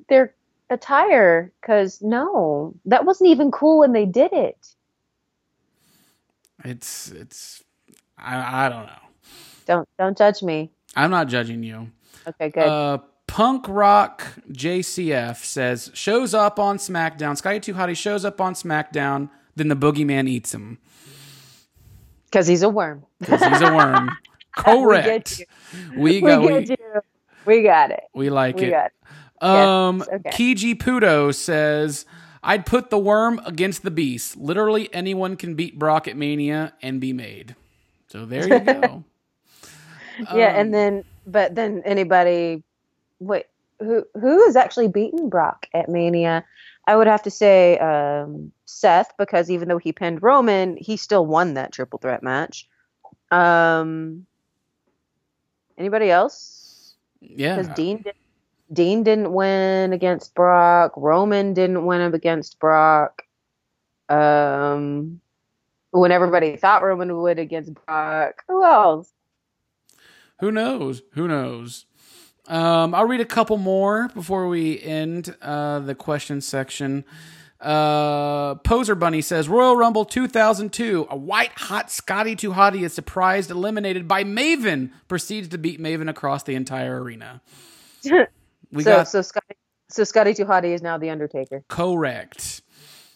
their attire. Because no, that wasn't even cool when they did it. It's it's I, I don't know. Don't don't judge me. I'm not judging you. Okay, good. Uh, Punk Rock JCF says shows up on SmackDown. Sky Too Hottie shows up on SmackDown. Then the Boogeyman eats him because he's a worm. Because he's a worm. <laughs> Correct. we, got we, we, we, got it. We like we it. It. Um, yes. okay. Kiji Pudo says I'd put the worm against the beast. Literally anyone can beat Brock at Mania and be made. So there you go. <laughs> yeah, um, and then but then anybody wait who who has actually beaten Brock at Mania? I would have to say um, Seth because even though he pinned Roman, he still won that triple threat match. Um, anybody else? Yeah, because Dean did, Dean didn't win against Brock. Roman didn't win against Brock. Um, when everybody thought Roman would against Brock. Who else? Who knows? Who knows? Um, I'll read a couple more before we end uh, the question section. Uh, Poser Bunny says Royal Rumble 2002. A white hot Scotty Too Hottie is surprised eliminated by Maven. Proceeds to beat Maven across the entire arena. <laughs> We so, got so Scotty, so Scotty Too Hottie is now the Undertaker. Correct.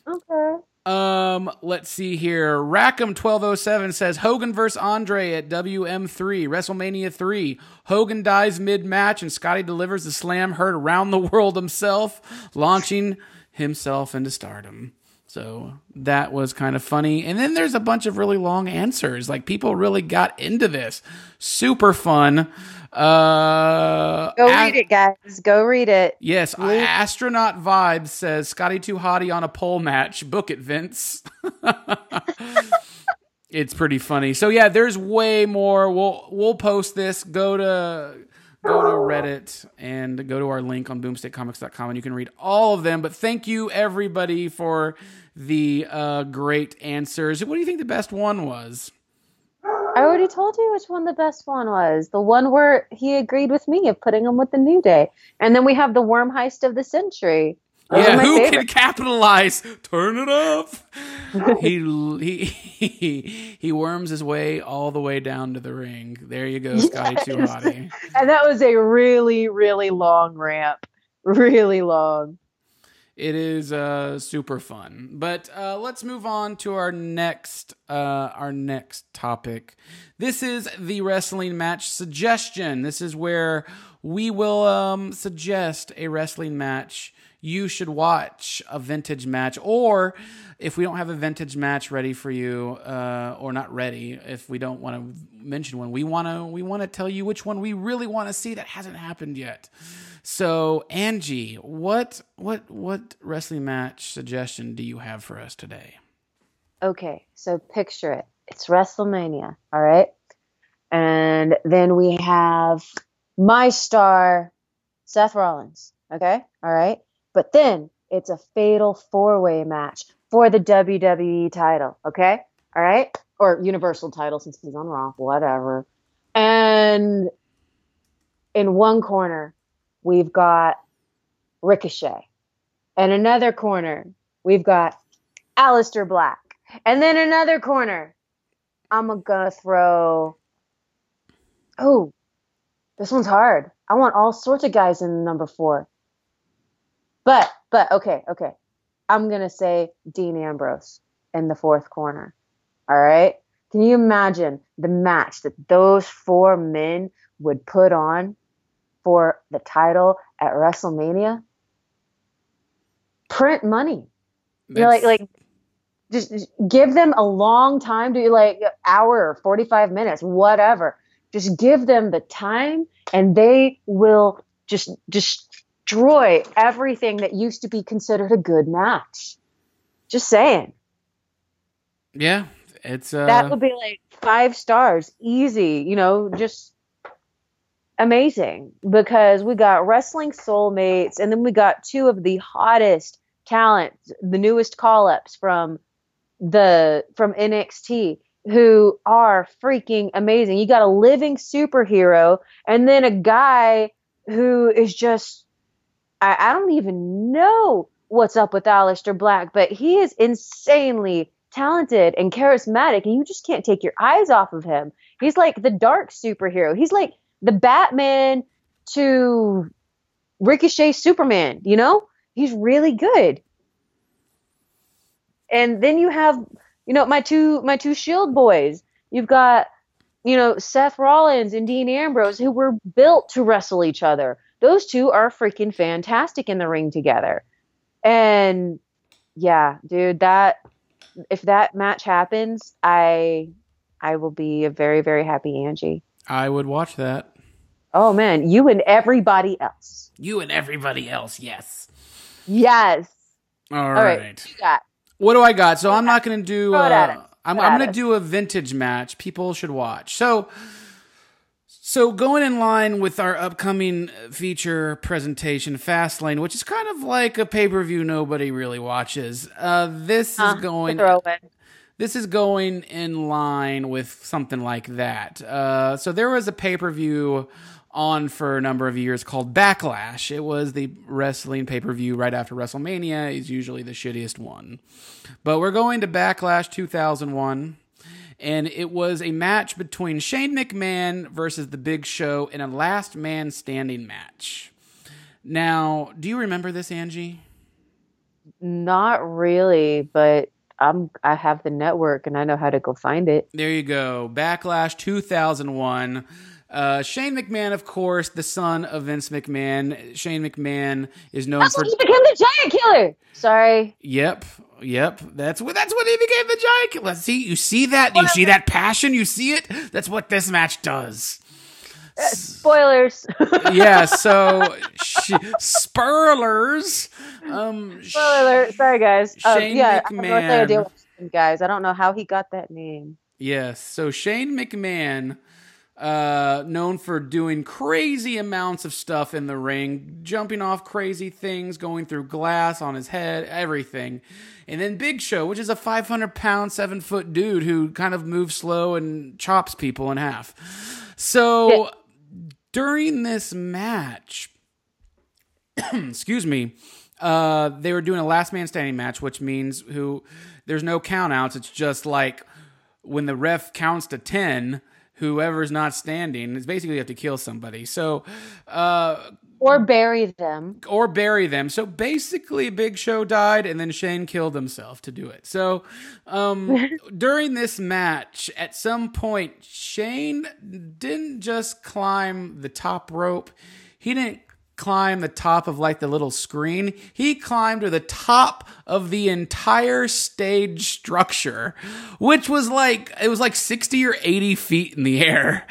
Okay. Um, let's see here. Rackham twelve oh seven says Hogan versus Andre at WM three WrestleMania three. Hogan dies mid match and Scotty delivers the slam heard around the world himself, launching himself into stardom. So that was kind of funny. And then there's a bunch of really long answers. Like people really got into this. Super fun. Uh, Go read it, guys. Go read it. Yes, Luke. astronaut vibe says Scotty Too Hottie on a pole match. Book it, Vince. <laughs> it's pretty funny. So yeah, there's way more. We'll we'll post this. Go to go to Reddit and go to our link on boomstickcomics.com and you can read all of them. But thank you everybody for the uh, great answers. What do you think the best one was? I already told you which one the best one was. The one where he agreed with me of putting him with the New Day. And then we have the worm heist of the century. Those yeah, who favorite. can capitalize? Turn it up. <laughs> he, he he he worms his way all the way down to the ring. There you go, Scotty yes. <laughs> Too. And that was a really really long ramp, really long. It is uh, super fun. But uh, let's move on to our next uh, our next topic. This is the wrestling match suggestion. This is where we will um, suggest a wrestling match you should watch a vintage match or if we don't have a vintage match ready for you uh, or not ready if we don't want to mention one we want to we want to tell you which one we really want to see that hasn't happened yet so angie what what what wrestling match suggestion do you have for us today Okay, so picture it. It's WrestleMania, all right? And then we have my star, Seth Rollins, okay? All right? But then it's a fatal four way match for the WWE title, okay? All right? Or Universal title since he's on Raw, whatever. And in one corner, we've got Ricochet. And another corner, we've got Aleister Black. And then another corner, I'm gonna throw. Oh, this one's hard. I want all sorts of guys in number four. But, but, okay, okay. I'm gonna say Dean Ambrose in the fourth corner. All right. Can you imagine the match that those four men would put on for the title at WrestleMania? Print money. You're like, like, just, just give them a long time to like hour or 45 minutes, whatever. Just give them the time and they will just destroy everything that used to be considered a good match. Just saying. yeah it's uh That would be like five stars, easy, you know, just amazing because we got wrestling soulmates and then we got two of the hottest talents, the newest call ups from the from NXT who are freaking amazing. You got a living superhero and then a guy who is just I, I don't even know what's up with Aleister Black, but he is insanely talented and charismatic, and you just can't take your eyes off of him. He's like the dark superhero. He's like the Batman to Ricochet Superman, you know? He's really good. And then you have, you know, my two my two Shield boys. You've got, you know, Seth Rollins and Dean Ambrose who were built to wrestle each other. Those two are freaking fantastic in the ring together. And yeah, dude, that if that match happens, I I will be a very very happy Angie. I would watch that Oh man, you and everybody else. you and everybody else yes Yes. all All right, right. You got What do I got? So I'm not going to do. Throw it at Uh. I'm, I'm going to do a vintage match. People should watch. So, so going in line with our upcoming feature presentation, Fastlane, which is kind of like a pay per view nobody really watches. Uh, this Huh, is going. This is going in line with something like that. Uh, so there was a pay per view on for a number of years called Backlash. It was the wrestling pay per view right after WrestleMania. is usually the shittiest one, but we're going to Backlash 2001. And it was a match between Shane McMahon versus The Big Show in a last man standing match. Now, do you remember this, Angie? Not really, but I'm I have the network and I know how to go find it. There you go. Backlash 2001. Uh, Shane McMahon, of course, the son of Vince McMahon. Shane McMahon is known That's for. when he became the giant killer. Sorry. Yep, yep. That's what. That's when he became the giant. Killer. Let's see. You see that? You see that passion? You see it? That's what this match does. Spoilers. <laughs> Yeah. So, <laughs> sh- spoilers. Um, Spoiler. Sorry guys. Um, Shane yeah, I have no idea McMahon. what happened, guys. I don't know how he got that name. Yes. So Shane McMahon, uh, known for doing crazy amounts of stuff in the ring, jumping off crazy things, going through glass on his head, everything. And then Big Show, which is a 500 pound, seven foot dude who kind of moves slow and chops people in half. So during this match, <clears throat> excuse me, uh, they were doing a last man standing match, which means who there's no count outs. It's just like when the ref counts to 10, whoever's not standing, it's basically you have to kill somebody. So, uh, or bury them. or bury them. So basically, Big Show died, and then Shane killed himself to do it. So um, <laughs> during this match, at some point, Shane didn't just climb the top rope. He didn't climb the top of like the little screen. He climbed to the top of the entire stage structure, which was like it was like 60 or 80 feet in the air.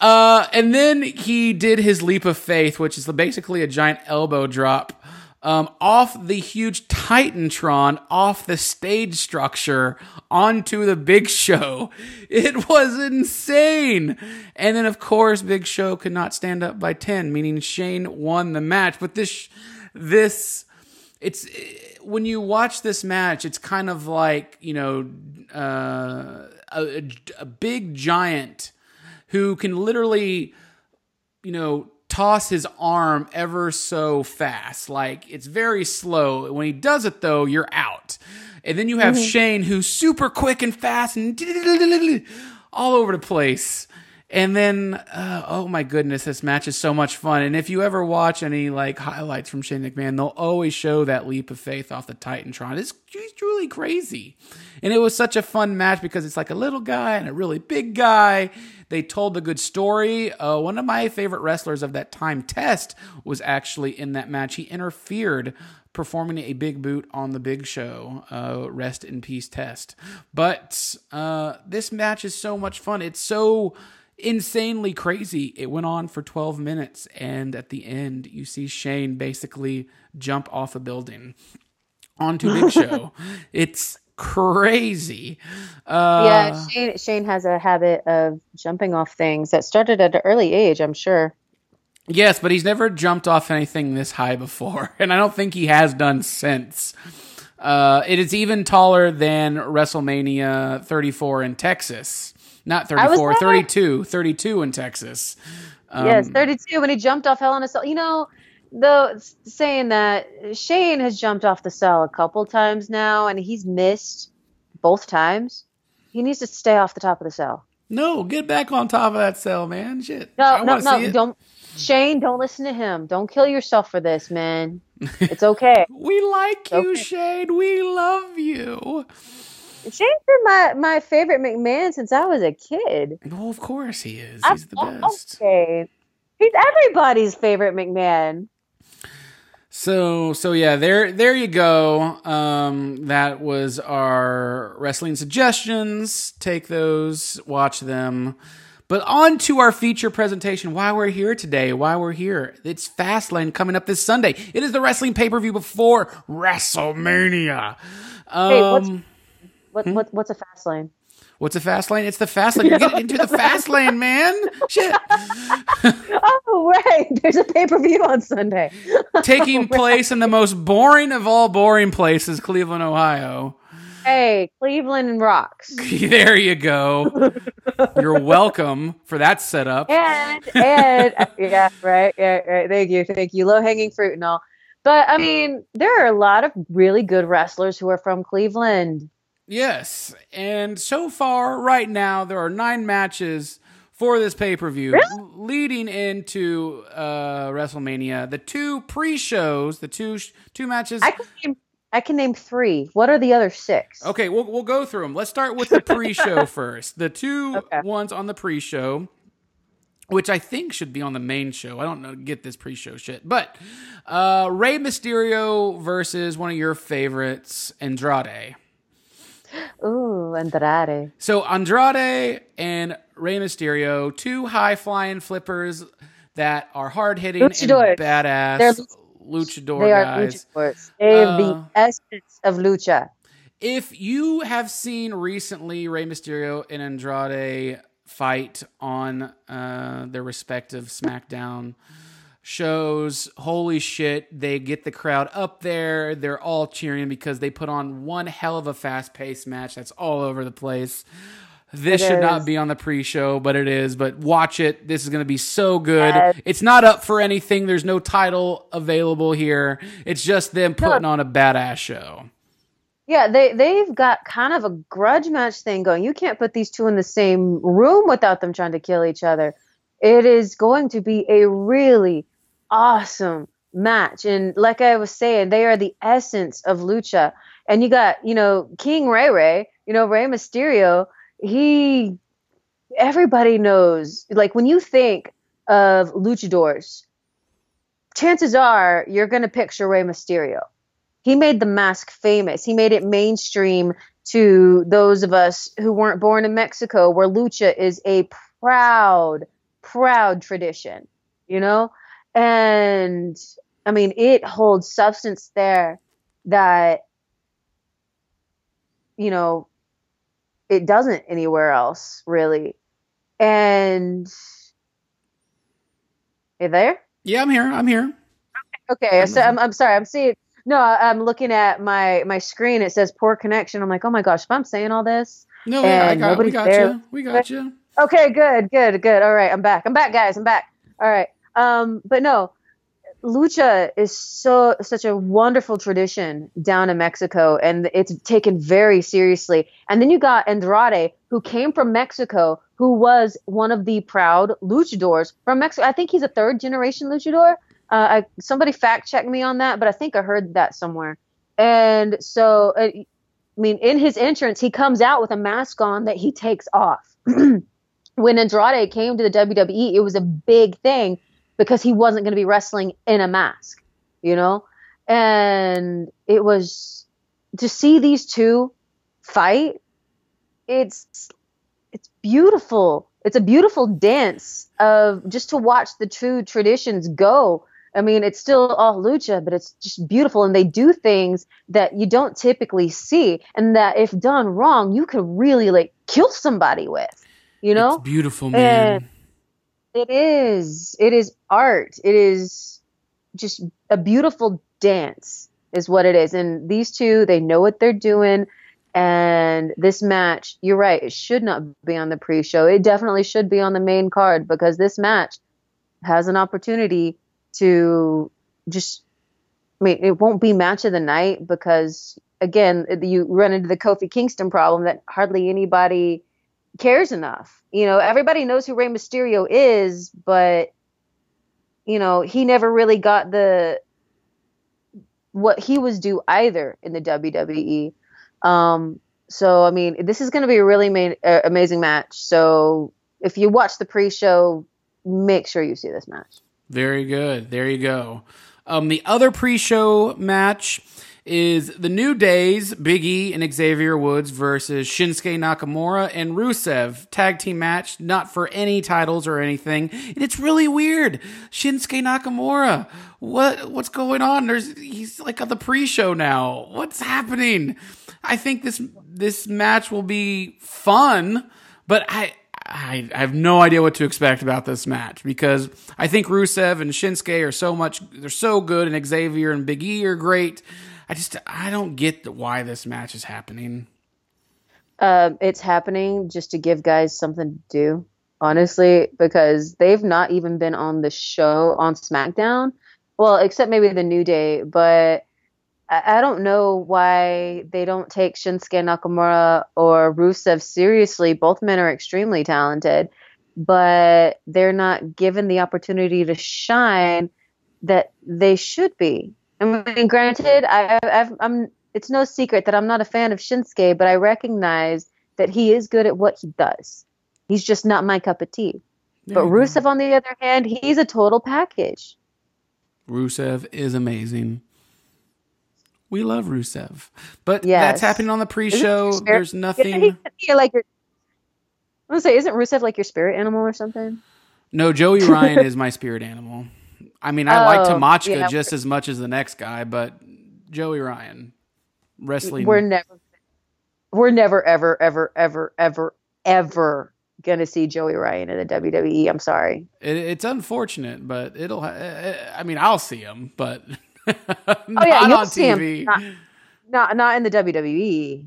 Uh, and then he did his leap of faith, which is basically a giant elbow drop. Um, off the huge Titantron, off the stage structure, onto the Big Show. <laughs> It was insane. And then, of course, Big Show could not stand up by 10, meaning Shane won the match. But this, this, it's, when you watch this match, it's kind of like, you know, uh, a, a big giant who can literally, you know, toss his arm ever so fast. Like it's very slow. When he does it though, you're out. And then you have Shane who's super quick and fast and <laughs> all over the place. And then, uh, oh my goodness, this match is so much fun. And if you ever watch any like highlights from Shane McMahon, they'll always show that leap of faith off the Titantron. It's, it's truly crazy. And it was such a fun match because it's like a little guy and a really big guy. They told the good story. Uh, one of my favorite wrestlers of that time, Test, was actually in that match. He interfered performing a big boot on the big show. Uh, rest in peace, Test. But uh, this match is so much fun. It's so insanely crazy. It went on for 12 minutes, and at the end, you see Shane basically jump off a building onto Big <laughs> Show. it's crazy. Uh, yeah, Shane, Shane has a habit of jumping off things that started at an early age, I'm sure. Yes, but he's never jumped off anything this high before, <laughs> and I don't think he has done since. Uh, it is even taller than WrestleMania 34 in Texas. Not 34, 32, 32 in Texas. Um, yes, 32 when he jumped off Hell in a Cell. You know, though saying that Shane has jumped off the cell a couple times now and he's missed both times. He needs to stay off the top of the cell. No, get back on top of that cell, man. Shit. No, I no, no, don't. Shane, don't listen to him. Don't kill yourself for this, man. It's okay. <laughs> We like you, Okay. Shade. We love you. Shane's been my, my favorite McMahon since I was a kid. Well, of course he is. I He's the best. Shane. He's everybody's favorite McMahon. So so yeah, there there you go. Um, that was our wrestling suggestions. Take those, watch them. But on to our feature presentation. Why we're here today? Why we're here? It's Fastlane coming up this Sunday. It is the wrestling pay per view before WrestleMania. Um, Hey, what's- What, what what's a fast lane? What's a fast lane? It's the fast lane. You're <laughs> getting into the fast lane, man. Shit. <laughs> Oh, right. There's a pay per view on Sunday. <laughs> Taking place in the most boring of all boring places, Cleveland, Ohio. Hey, Cleveland rocks. there you go. You're welcome for that setup. And and yeah, right, yeah, right. Thank you, thank you. Low hanging fruit and all. But I mean, there are a lot of really good wrestlers who are from Cleveland. Yes. And so far, right now, there are nine matches for this pay per view Really? leading into uh, WrestleMania. The two pre shows, the two sh- two matches. I can name I can name three. What are the other six? Okay, we'll we'll go through them. Let's start with the pre-show <laughs> first. The two Okay. ones on the pre-show, which I think should be on the main show. I don't know get this pre-show shit, but uh, Rey Mysterio versus one of your favorites, Andrade. Ooh, Andrade. So Andrade and Rey Mysterio, two high-flying flippers that are hard-hitting and badass They're- luchador They are guys. luchadors. They are Uh, the essence of lucha. if you have seen recently Rey Mysterio and Andrade fight on uh, their respective SmackDown shows, holy shit, they get the crowd up there. They're all cheering because they put on one hell of a fast paced match that's all over the place. This It should not be on the pre-show, but it is. But watch it. This is going to be so good. Yes. It's not up for anything. There's no title available here. It's just them putting on a badass show. Yeah, they they've got kind of a grudge match thing going. You can't put these two in the same room without them trying to kill each other. It is going to be a really awesome match. And like I was saying, they are the essence of lucha. And you got, you know, King Ray Ray, you know, Rey Mysterio, he everybody knows like when you think of luchadors, chances are you're gonna picture Rey Mysterio. He made the mask famous. He made it mainstream to those of us who weren't born in Mexico, where lucha is a proud, proud tradition, you know? And I mean, it holds substance there that, you know, it doesn't anywhere else, really. And, you there? Yeah, I'm here. I'm here. Okay, so I'm, I'm sorry. I'm seeing. No, I'm looking at my my screen. It says poor connection. I'm like, oh my gosh, if I'm saying all this. No, yeah, I got, we got there. you. We got you. Okay, good, good, good. All right, I'm back. I'm back, guys. I'm back. All right. Um, but no, lucha is so such a wonderful tradition down in Mexico, and it's taken very seriously. And then you got Andrade, who came from Mexico, who was one of the proud luchadors from Mexico. I think he's a third generation luchador. Uh, I, somebody fact checked me on that, but I think I heard that somewhere. And so, uh, I mean, in his entrance, he comes out with a mask on that he takes off. <clears throat> when Andrade came to the WWE, it was a big thing because he wasn't going to be wrestling in a mask, you know? And it was to see these two fight, it's it's beautiful. It's a beautiful dance of just to watch the two traditions go. I mean, it's still all lucha, but it's just beautiful. And they do things that you don't typically see. And that if done wrong, you could really like kill somebody with, you know? It's beautiful, man. And it is. It is art. It is just a beautiful dance, is what it is. And these two, they know what they're doing. And this match, you're right, it should not be on the pre show. It definitely should be on the main card because this match has an opportunity to just, I mean, it won't be match of the night because, again, you run into the Kofi Kingston problem that hardly anybody cares enough. You know, everybody knows who Rey Mysterio is, but you know, he never really got the what he was due either in the WWE. Um, so I mean, this is going to be a really ma- uh, amazing match. So if you watch the pre-show, make sure you see this match. Very good. There you go. Um, the other pre-show match is the New Days, Big E and Xavier Woods versus Shinsuke Nakamura and Rusev tag team match, not for any titles or anything. And it's really weird. Shinsuke Nakamura, what what's going on? There's he's like on the pre-show now. What's happening? I think this this match will be fun, but I I, I have no idea what to expect about this match because I think Rusev and Shinsuke are so much they're so good and Xavier and Big E are great. I just I don't get why this match is happening. Um, it's happening just to give guys something to do, honestly, because they've not even been on the show on SmackDown. Well, except maybe the New Day, but I, I don't know why they don't take Shinsuke Nakamura or Rusev seriously. Both men are extremely talented, but they're not given the opportunity to shine that they should be. I mean, granted, I, I've, I'm. It's no secret that I'm not a fan of Shinsuke, but I recognize that he is good at what he does. He's just not my cup of tea. But go. Rusev, on the other hand, he's a total package. Rusev is amazing. We love Rusev, but Yes. that's happening on the pre-show. There's nothing. like your, I'm gonna say, isn't Rusev like your spirit animal or something? No, Joey Ryan is my spirit animal. I mean, I like Oh, Tamachka yeah. just as much as the next guy, but Joey Ryan, wrestling. We're never, we're never, ever, ever, ever, ever, ever gonna see Joey Ryan in the WWE. I'm sorry. It, it's unfortunate, but it'll. Ha- uh, I mean, I'll see him, but not <laughs> Oh yeah, you'll on see him. TV. Not, not, not in the. WWE.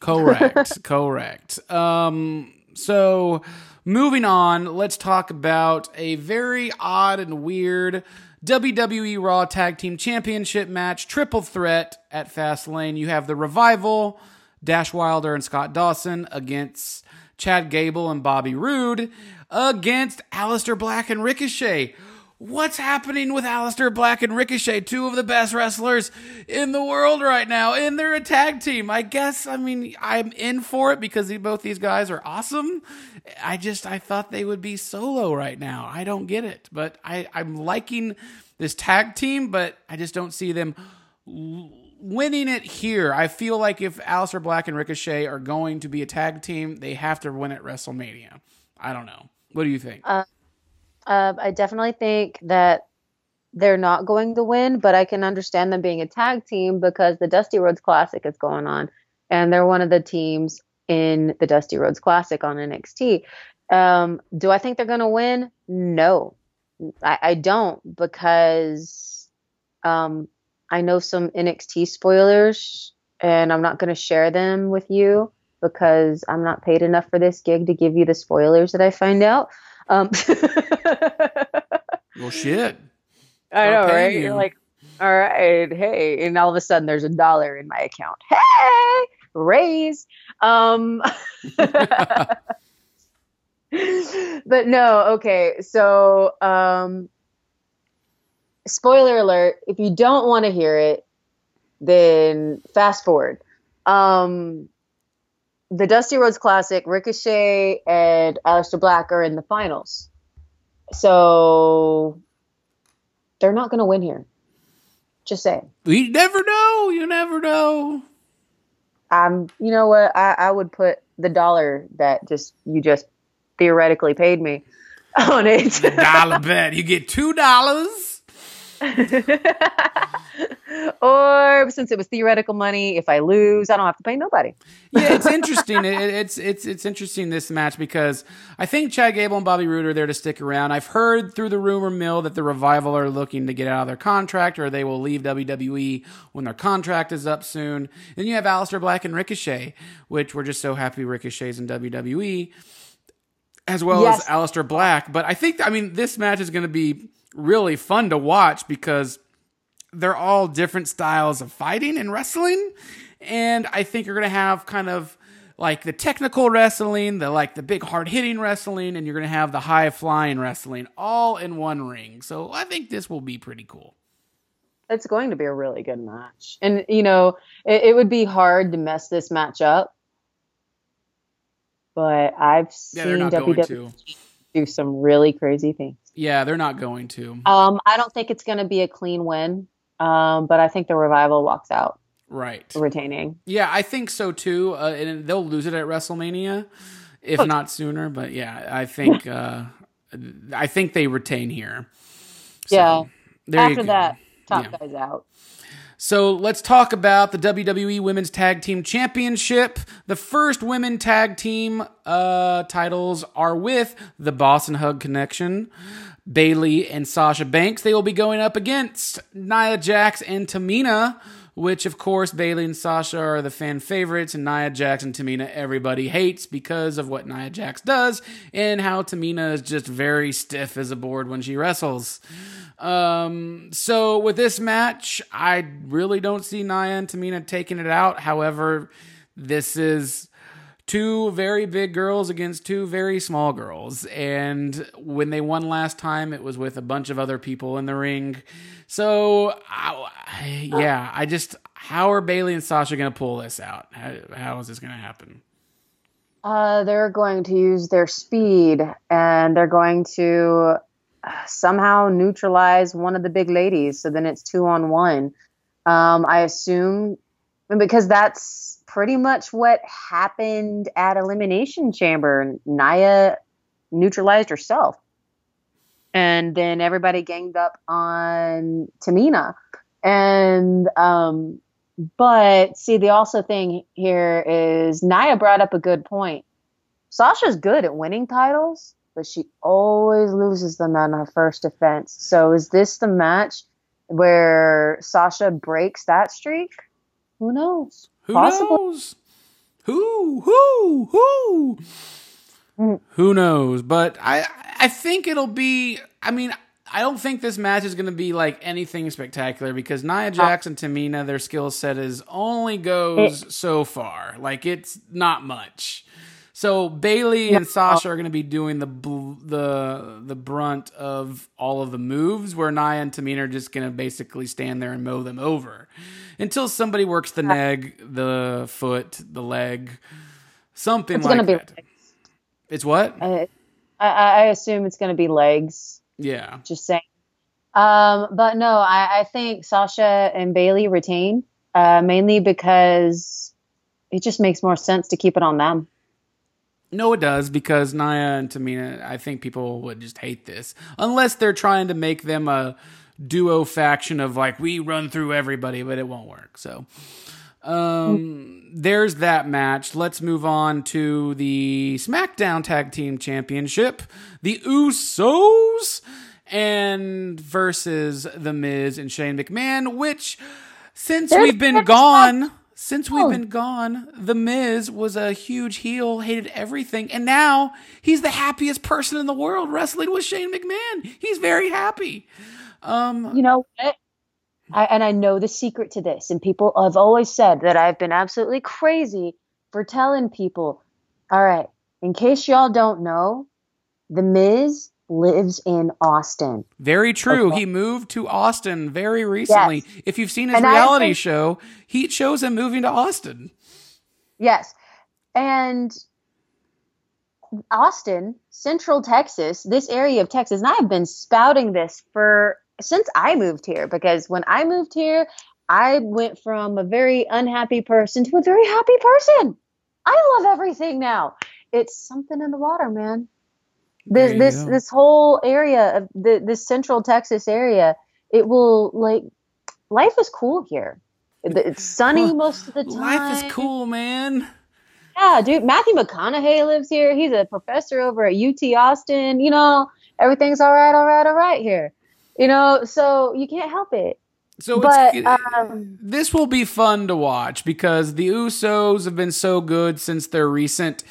Correct. correct. Um, so moving on, let's talk about a very odd and weird WWE Raw Tag Team Championship match, triple threat at Fastlane. You have the Revival, Dash Wilder and Scott Dawson against Chad Gable and Bobby Roode against Aleister Black and Ricochet. what's happening with Aleister Black and Ricochet, two of the best wrestlers in the world right now, and they're a tag team. I guess, I mean, I'm in for it because both these guys are awesome. I just, I thought they would be solo right now. I don't get it, but I, I'm liking this tag team, but I just don't see them winning it here. I feel like if Aleister Black and Ricochet are going to be a tag team, they have to win at WrestleMania. I don't know. What do you think? Uh, uh, I definitely think that they're not going to win, but I can understand them being a tag team because the Dusty Rhodes Classic is going on, and they're one of the teams in the Dusty Rhodes Classic on NXT. Um, do I think they're going to win? No, I, I don't because um, I know some NXT spoilers, and I'm not going to share them with you because I'm not paid enough for this gig to give you the spoilers that I find out. Um, <laughs> well, shit. I know, right? You. You're like, all right, hey, and all of a sudden there's a dollar in my account. Hey, raise. Um, <laughs> but no, okay. So, um, spoiler alert: if you don't want to hear it, then fast forward. Um, the Dusty Rhodes Classic, Ricochet and Aleister Black are in the finals. So they're not going to win here. Just saying. You never know. You never know. Um, you know what? I, I would put the dollar that just you just theoretically paid me <laughs> on it. dollar bet. You get two dollars <laughs> or since it was theoretical money, if I lose, I don't have to pay nobody. yeah, it's <laughs> interesting. It, it's it's it's interesting this match because I think Chad Gable and Bobby Roode are there to stick around. I've heard through the rumor mill that the revival are looking to get out of their contract or they will leave WWE when their contract is up soon. Then you have Aleister Black and Ricochet, which we're just so happy Ricochet's in WWE. As well yes. as Aleister Black. But I think I mean this match is gonna be really fun to watch because they're all different styles of fighting and wrestling. And I think you're going to have kind of like the technical wrestling, the like the big hard hitting wrestling, and you're going to have the high flying wrestling all in one ring. So I think this will be pretty cool. It's going to be a really good match. And, you know, it, it would be hard to mess this match up. But I've yeah, seen WWE do some really crazy things. Yeah, they're not going to. Um, I don't think it's going to be a clean win, um, but I think the revival walks out right retaining. Yeah, I think so too. Uh, and they'll lose it at WrestleMania, if not sooner. But yeah, I think uh, I think they retain here. So, yeah. After that, top yeah. guys out. So let's talk about the WWE Women's Tag Team Championship. The first women tag team uh, titles are with the Boss 'n' Hug Connection. Bayley and Sasha Banks. They will be going up against Nia Jax and Tamina, which of course Bayley and Sasha are the fan favorites, and Nia Jax and Tamina everybody hates because of what Nia Jax does and how Tamina is just very stiff as a board when she wrestles. Um, so with this match, I really don't see Nia and Tamina taking it out. However, this is two very big girls against two very small girls. And when they won last time, it was with a bunch of other people in the ring. So, I, yeah, I just, how are Bayley and Sasha going to pull this out? How, how is this going to happen? Uh, they're going to use their speed and they're going to somehow neutralize one of the big ladies. So then it's two on one. Um, I assume because that's pretty much what happened at Elimination Chamber. Nia neutralized herself. And then everybody ganged up on Tamina. And, um, but see, the also thing here is Nia brought up a good point. Sasha's good at winning titles, but she always loses them on her first defense. So is this the match where Sasha breaks that streak? Who knows? Who knows? Who who who? Mm. Who knows? But I I think it'll be. I mean. I don't think this match is going to be like anything spectacular because Nia Jax and Tamina, their skill set is only goes it, so far. Like it's not much. So Bayley and Sasha are going to be doing the bl- the the brunt of all of the moves, where Nia and Tamina are just going to basically stand there and mow them over until somebody works the neck, the foot, the leg, something It's like gonna be that. It's what? I, I, I assume it's going to be legs. Yeah. Just saying. Um, but no, I, I think Sasha and Bayley retain uh, mainly because it just makes more sense to keep it on them. No, it does because Nia and Tamina. I think people would just hate this unless they're trying to make them a duo faction of like we run through everybody, but it won't work. So, um, there's that match. Let's move on to the SmackDown Tag Team Championship. The Usos and versus the Miz and Shane McMahon, which since There's we've been gone, since we've Oh. been gone, the Miz was a huge heel, hated everything, and now he's the happiest person in the world wrestling with Shane McMahon. He's very happy. Um, You know what? I, and I know the secret to this. And people have always said that I've been absolutely crazy for telling people, all right, in case y'all don't know, The Miz lives in Austin. very true. Okay. He moved to Austin very recently. If you've seen his And reality think- show, he shows him moving to Austin. Yes. And Austin, Central Texas, this area of Texas, and I've been spouting this for since I moved here because when I moved here, I went from a very unhappy person to a very happy person. I love everything now. It's something in the water, man. This this this whole area of the this Central Texas area, it will like life is cool here. It's sunny Well, most of the time. Life is cool, man. Yeah, dude. Matthew McConaughey lives here. He's a professor over at UT Austin. You know, everything's all right, all right, all right here. You know, so you can't help it. So But it's, um, this will be fun to watch because the Usos have been so good since their recent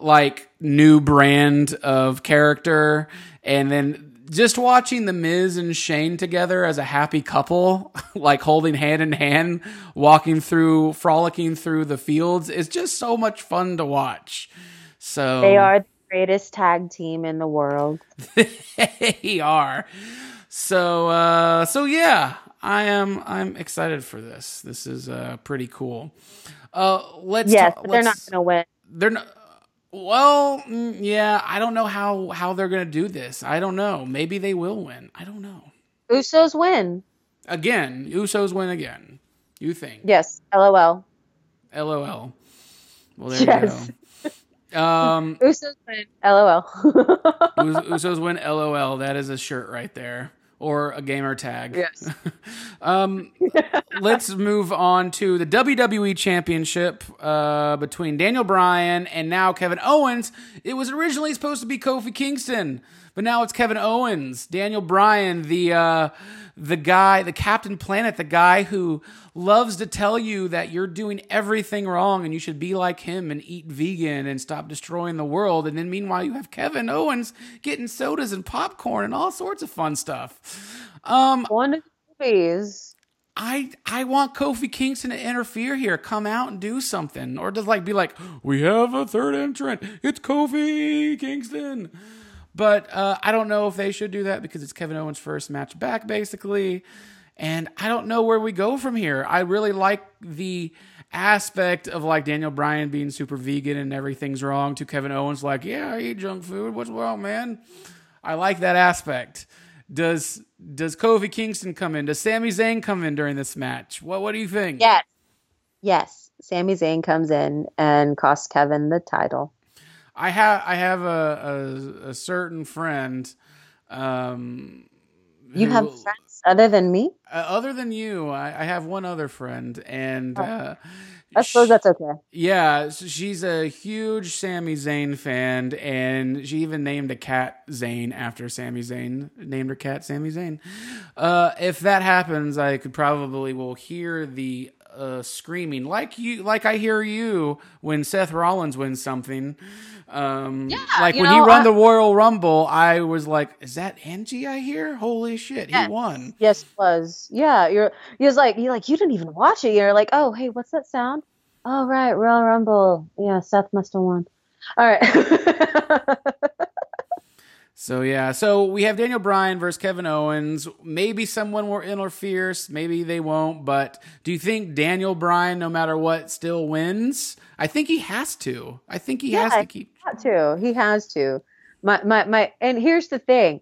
like new brand of character and then just watching the Miz and Shane together as a happy couple, <laughs> like holding hand in hand, walking through, frolicking through the fields is just so much fun to watch. So they are the greatest tag team in the world. <laughs> they are. So uh so yeah, I am I'm excited for this. This is uh pretty cool. Uh let's Yes, ta- but they're not going to win. they're not well, mm, yeah, I don't know how how they're going to do this. I don't know. Maybe they will win. I don't know. Usos win. Again, Usos win again. You think? Yes. LOL. LOL. Well, there Yes. you go. <laughs> Um, Usos win. LOL. <laughs> Us- Usos win. LOL. That is a shirt right there, or a gamer tag. Yes. <laughs> um, let's move on to the WWE Championship uh, between Daniel Bryan and now Kevin Owens. It was originally supposed to be Kofi Kingston, but now it's Kevin Owens. Daniel Bryan, the uh, the guy, the Captain Planet, the guy who loves to tell you that you're doing everything wrong and you should be like him and eat vegan and stop destroying the world. And then meanwhile, you have Kevin Owens getting sodas and popcorn and all sorts of fun stuff. Um, One of. I I want Kofi Kingston to interfere here, come out and do something, or just like be like, we have a third entrant, it's Kofi Kingston. But uh, I don't know if they should do that because it's Kevin Owens' first match back, basically, and I don't know where we go from here. I really like the aspect of like Daniel Bryan being super vegan and everything's wrong to Kevin Owens like, yeah, I eat junk food. What's wrong, man? I like that aspect. Does does Kofi Kingston come in? Does Sami Zayn come in during this match? What what do you think? Yes. Yes. Sami Zayn comes in and costs Kevin the title. I have I have a a, a certain friend. Um, You who- have friends other than me? uh, other than you. I, I have one other friend, and uh, I suppose sh- that's okay. Yeah, so she's a huge Sami Zayn fan, and she even named a cat Zayn after Sami Zayn. Named her cat Sami Zayn. Uh, if that happens, I could probably will hear the uh, screaming, like you, like I hear you when Seth Rollins wins something. Um, Yeah, like you when he know, run I- the Royal Rumble, I was like, "Is that Angie I hear? Holy shit, he won!" Yes, it was. Yeah, you're. He was like, you're like, you didn't even watch it. You're like, oh, hey, what's that sound? Oh, right, Royal Rumble. Yeah, Seth must have won. All right. <laughs> So yeah, so we have Daniel Bryan versus Kevin Owens. Maybe someone will interfere, maybe they won't. But do you think Daniel Bryan, no matter what, still wins? I think he has to. I think he has to keep. To. He has to. My my my. And here's the thing.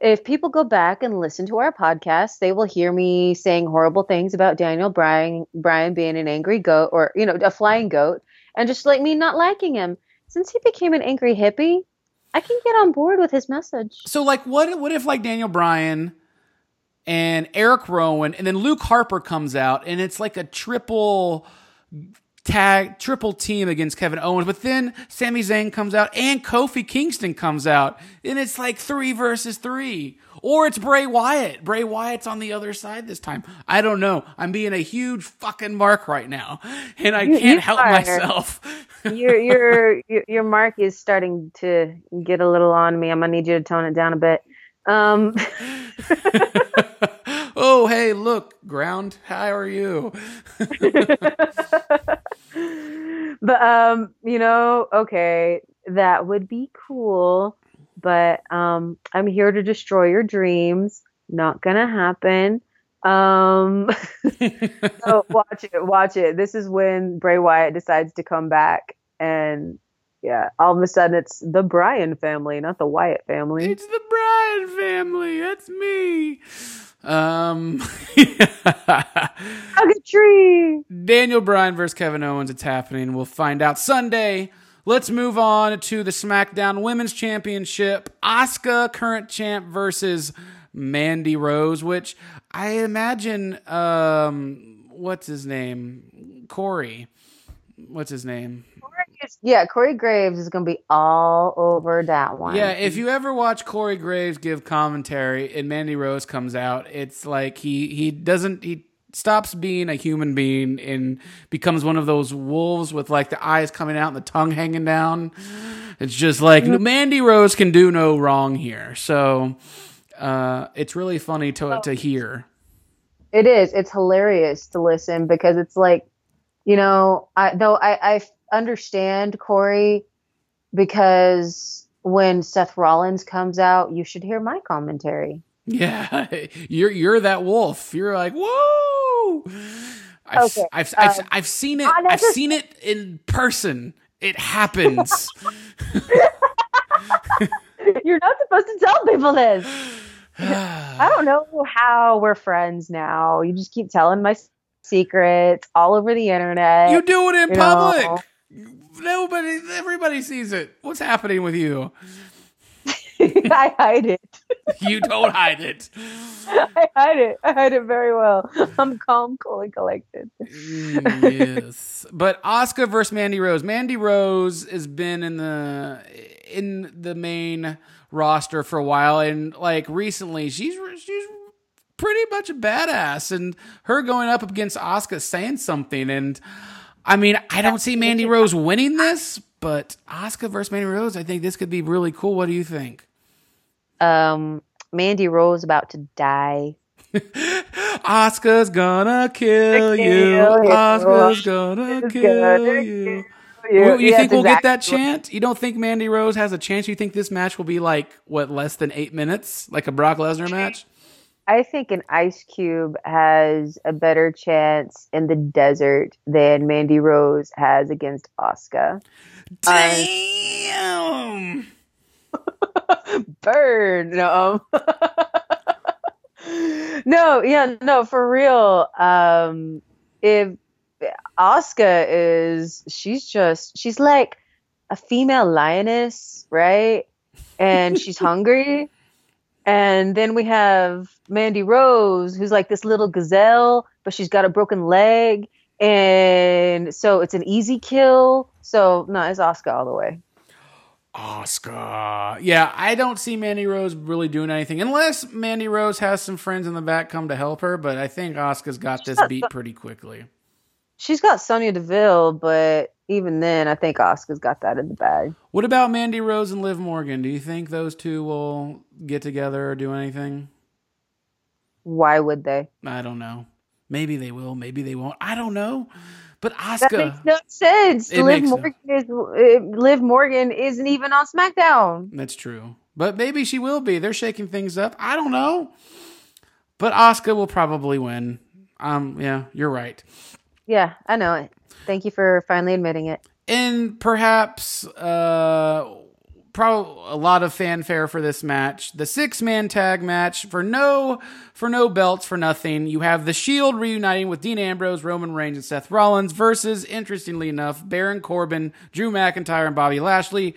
If people go back and listen to our podcast, they will hear me saying horrible things about Daniel Bryan, Bryan being an angry goat or you know a flying goat, and just like me not liking him. Since he became an angry hippie, I can get on board with his message. So like, what what if like Daniel Bryan and Eric Rowan and then Luke Harper comes out and it's like a triple tag triple team against Kevin Owens, but then Sami Zayn comes out and Kofi Kingston comes out, and it's like three versus three. Or it's Bray Wyatt. Bray Wyatt's on the other side this time. I don't know. I'm being a huge fucking mark right now, <laughs> and I You- can't you help are. myself. <laughs> your your your mark is starting to get a little on me. I'm gonna need you to tone it down a bit. Um, <laughs> oh, hey, look, ground. How are you? but um, you know, okay, that would be cool. But um, I'm here to destroy your dreams. Not gonna happen. Um, <laughs> so <laughs> watch it, watch it. This is when Bray Wyatt decides to come back, and yeah, all of a sudden it's the Bryan family, not the Wyatt family. It's the Bryan family. That's me. Um, <laughs> a tree. Daniel Bryan versus Kevin Owens. It's happening. We'll find out Sunday. Let's move on to the SmackDown Women's Championship. Asuka, current champ, versus Mandy Rose, which I imagine, um, what's his name? Corey. What's his name? Yeah, Corey Graves is gonna be all over that one. Yeah, if you ever watch Corey Graves give commentary and Mandy Rose comes out, it's like he he doesn't he stops being a human being and becomes one of those wolves with like the eyes coming out and the tongue hanging down. It's just like Mandy Rose can do no wrong here. So uh, it's really funny to to hear. It is. It's hilarious to listen because it's like, you know, I though I, I understand Corey because when Seth Rollins comes out, you should hear my commentary. Yeah, <laughs> you're you're that wolf. You're like whoa. I've, Okay, I've, I've, um, I've seen it. I I've seen it in person. It happens. <laughs> <laughs> You're not supposed to tell people this. <sighs> I don't know how we're friends now. You just keep telling my secrets all over the internet. you do it in public. know. Nobody, everybody sees it. What's happening with you? <laughs> I hide it. You don't hide it. <laughs> I hide it. I hide it very well. I'm calm, cool, and collected. Mm, yes, but Asuka versus Mandy Rose. Mandy Rose has been in the in the main roster for a while, and like recently, she's she's pretty much a badass, and her going up against Asuka saying something, and I mean, I don't see Mandy Rose winning this, but Asuka versus Mandy Rose, I think this could be really cool. What do you think? Um, Mandy Rose about to die. <laughs> Asuka's gonna kill you. Asuka's gonna kill you. you. Well, you Yes, think we'll get that exactly. chant? You don't think Mandy Rose has a chance? You think this match will be like what less than eight minutes, like a Brock Lesnar match? I think an Ice Cube has a better chance in the desert than Mandy Rose has against Asuka. Damn. <laughs> Burn. No. um, <laughs> no, yeah, no, for real. Um, if Asuka is, she's just, she's like a female lioness, right? And she's <laughs> hungry. And then we have Mandy Rose, who's like this little gazelle, but she's got a broken leg. And so it's an easy kill. So, no, it's Asuka all the way. Asuka. Yeah, I don't see Mandy Rose really doing anything unless Mandy Rose has some friends in the back come to help her. But I think Asuka's got this beat pretty quickly. She's got Sonya Deville, but even then, I think Asuka's got that in the bag. What about Mandy Rose and Liv Morgan? Do you think those two will get together or do anything? Why would they? I don't know. Maybe they will. Maybe they won't. I don't know. But That makes no sense. Liv Morgan is uh, Liv Morgan isn't even on SmackDown. that's true. But maybe she will be. They're shaking things up. I don't know. But Asuka will probably win. Um, yeah, you're right. Yeah, I know it. Thank you for finally admitting it. and perhaps uh probably a lot of fanfare for this match the six man tag match for no for no belts for nothing you have the shield reuniting with dean ambrose roman reigns and seth rollins versus interestingly enough baron corbin drew mcintyre and bobby lashley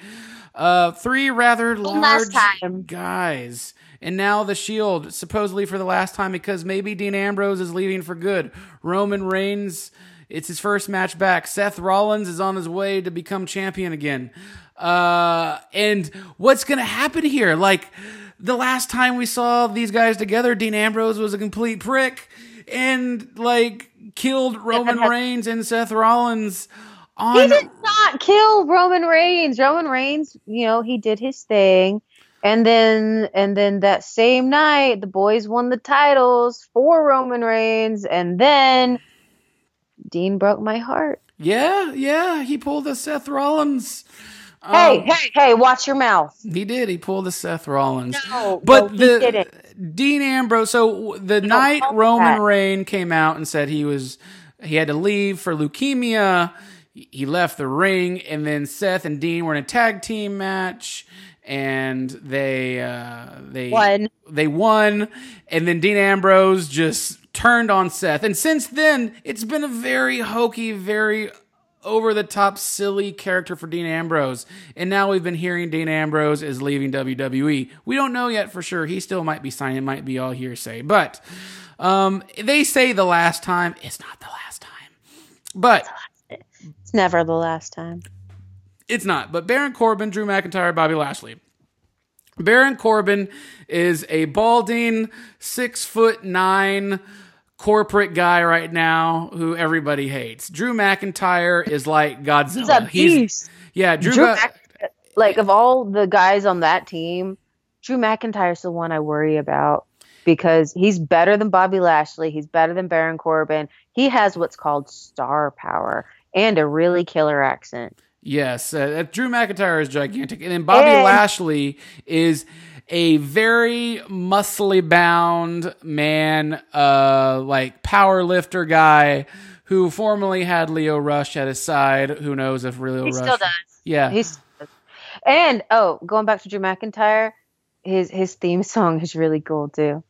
uh three rather large time. guys and now the Shield, supposedly for the last time, because maybe Dean Ambrose is leaving for good. Roman Reigns, it's his first match back. Seth Rollins is on his way to become champion again. Uh, and what's going to happen here? Like, the last time we saw these guys together, Dean Ambrose was a complete prick and, like, killed Roman Reigns and Seth Rollins He did not kill Roman Reigns. Roman Reigns, you know, he did his thing. And then and then that same night the boys won the titles for Roman Reigns and then Dean broke my heart. Yeah, yeah, he pulled a Seth Rollins. Hey, Um, hey, hey, watch your mouth. He did. He pulled the Seth Rollins. No, but no, he the. Dean Ambrose. So the night Roman that. Reign came out and said he was he had to leave for leukemia. He left the ring, and then Seth and Dean were in a tag team match, and they uh, they Won. They won, and then Dean Ambrose just turned on Seth, and since then it's been a very hokey, very over the top silly character for Dean Ambrose. And now we've been hearing Dean Ambrose is leaving WWE. We don't know yet for sure. He still might be signing, it might be all hearsay. But um, they say the last time. It's not the last time. But It's never the last time. it's not. But Baron Corbin, Drew McIntyre, Bobby Lashley. Baron Corbin is a balding, six foot nine corporate guy right now who everybody hates. Drew McIntyre is like Godzilla. He's a beast. yeah, Drew. Drew Mc- like of all the guys on that team, Drew McIntyre's the one I worry about because he's better than Bobby Lashley. He's better than Baron Corbin. He has what's called star power and a really killer accent. Yes, uh, Drew McIntyre is gigantic, and then Bobby And- Lashley is a very muscly bound man, uh, like power lifter guy who formerly had Lio Rush at his side. Who knows if Lio He Rush? still does. Yeah, He's and oh, going back to Drew McIntyre, his his theme song is really cool too.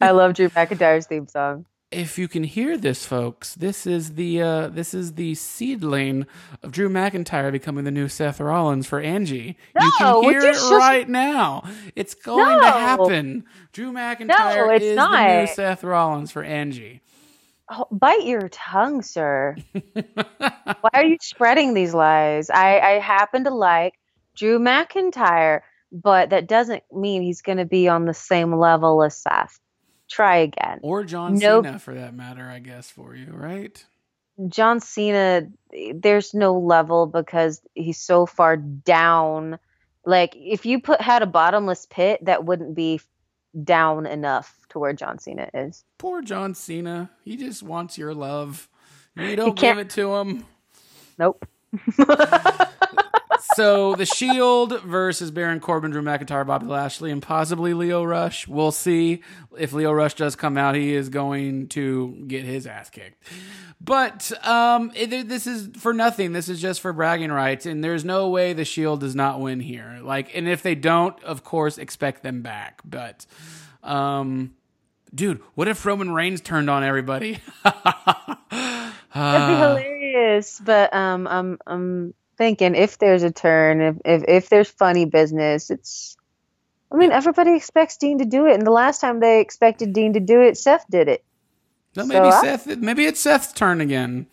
I love Drew McIntyre's theme song. If you can hear this, folks, this is the uh, this is the seedling of Drew McIntyre becoming the new Seth Rollins for Angie. you can hear it shush- right now. It's going to happen. Drew McIntyre it's is the new not. Seth Rollins for Angie. Oh, bite your tongue, sir. Why are you spreading these lies? I, I happen to like Drew McIntyre, but that doesn't mean he's going to be on the same level as Seth. Try again. Or John Nope. Cena for that matter, I guess, for you, right? John Cena, there's no level because he's so far down. Like, if you put had a bottomless pit, that wouldn't be down enough to where John Cena is. Poor John Cena. He just wants your love. You don't give it to him. Nope. <laughs> <laughs> so the Shield versus Baron Corbin, Drew McIntyre, Bobby Lashley, and possibly Lio Rush. We'll see if Lio Rush does come out. He is going to get his ass kicked. But um, it, this is for nothing. This is just for bragging rights, and there's no way the Shield does not win here. Like, and if they don't, of course, expect them back. But, um, dude, what if Roman Reigns turned on everybody? <laughs> That'd be hilarious. But um, I'm I'm thinking if there's a turn, if if if there's funny business, it's. I mean, everybody expects Dean to do it, and the last time they expected Dean to do it, Seth did it. No, maybe So I- Seth. Maybe it's Seth's turn again.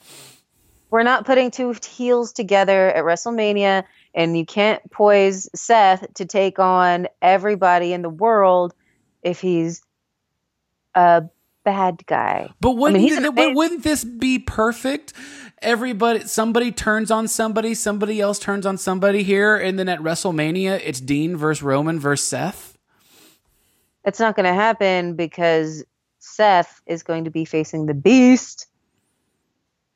We're not putting two heels together at WrestleMania, and you can't poise Seth to take on everybody in the world if he's a bad guy. But wouldn't, he's an th- amazing- wouldn't this be perfect? Everybody, somebody turns on somebody, somebody else turns on somebody here, and then at WrestleMania, it's Dean versus Roman versus Seth. It's not going to happen because Seth is going to be facing the Beast.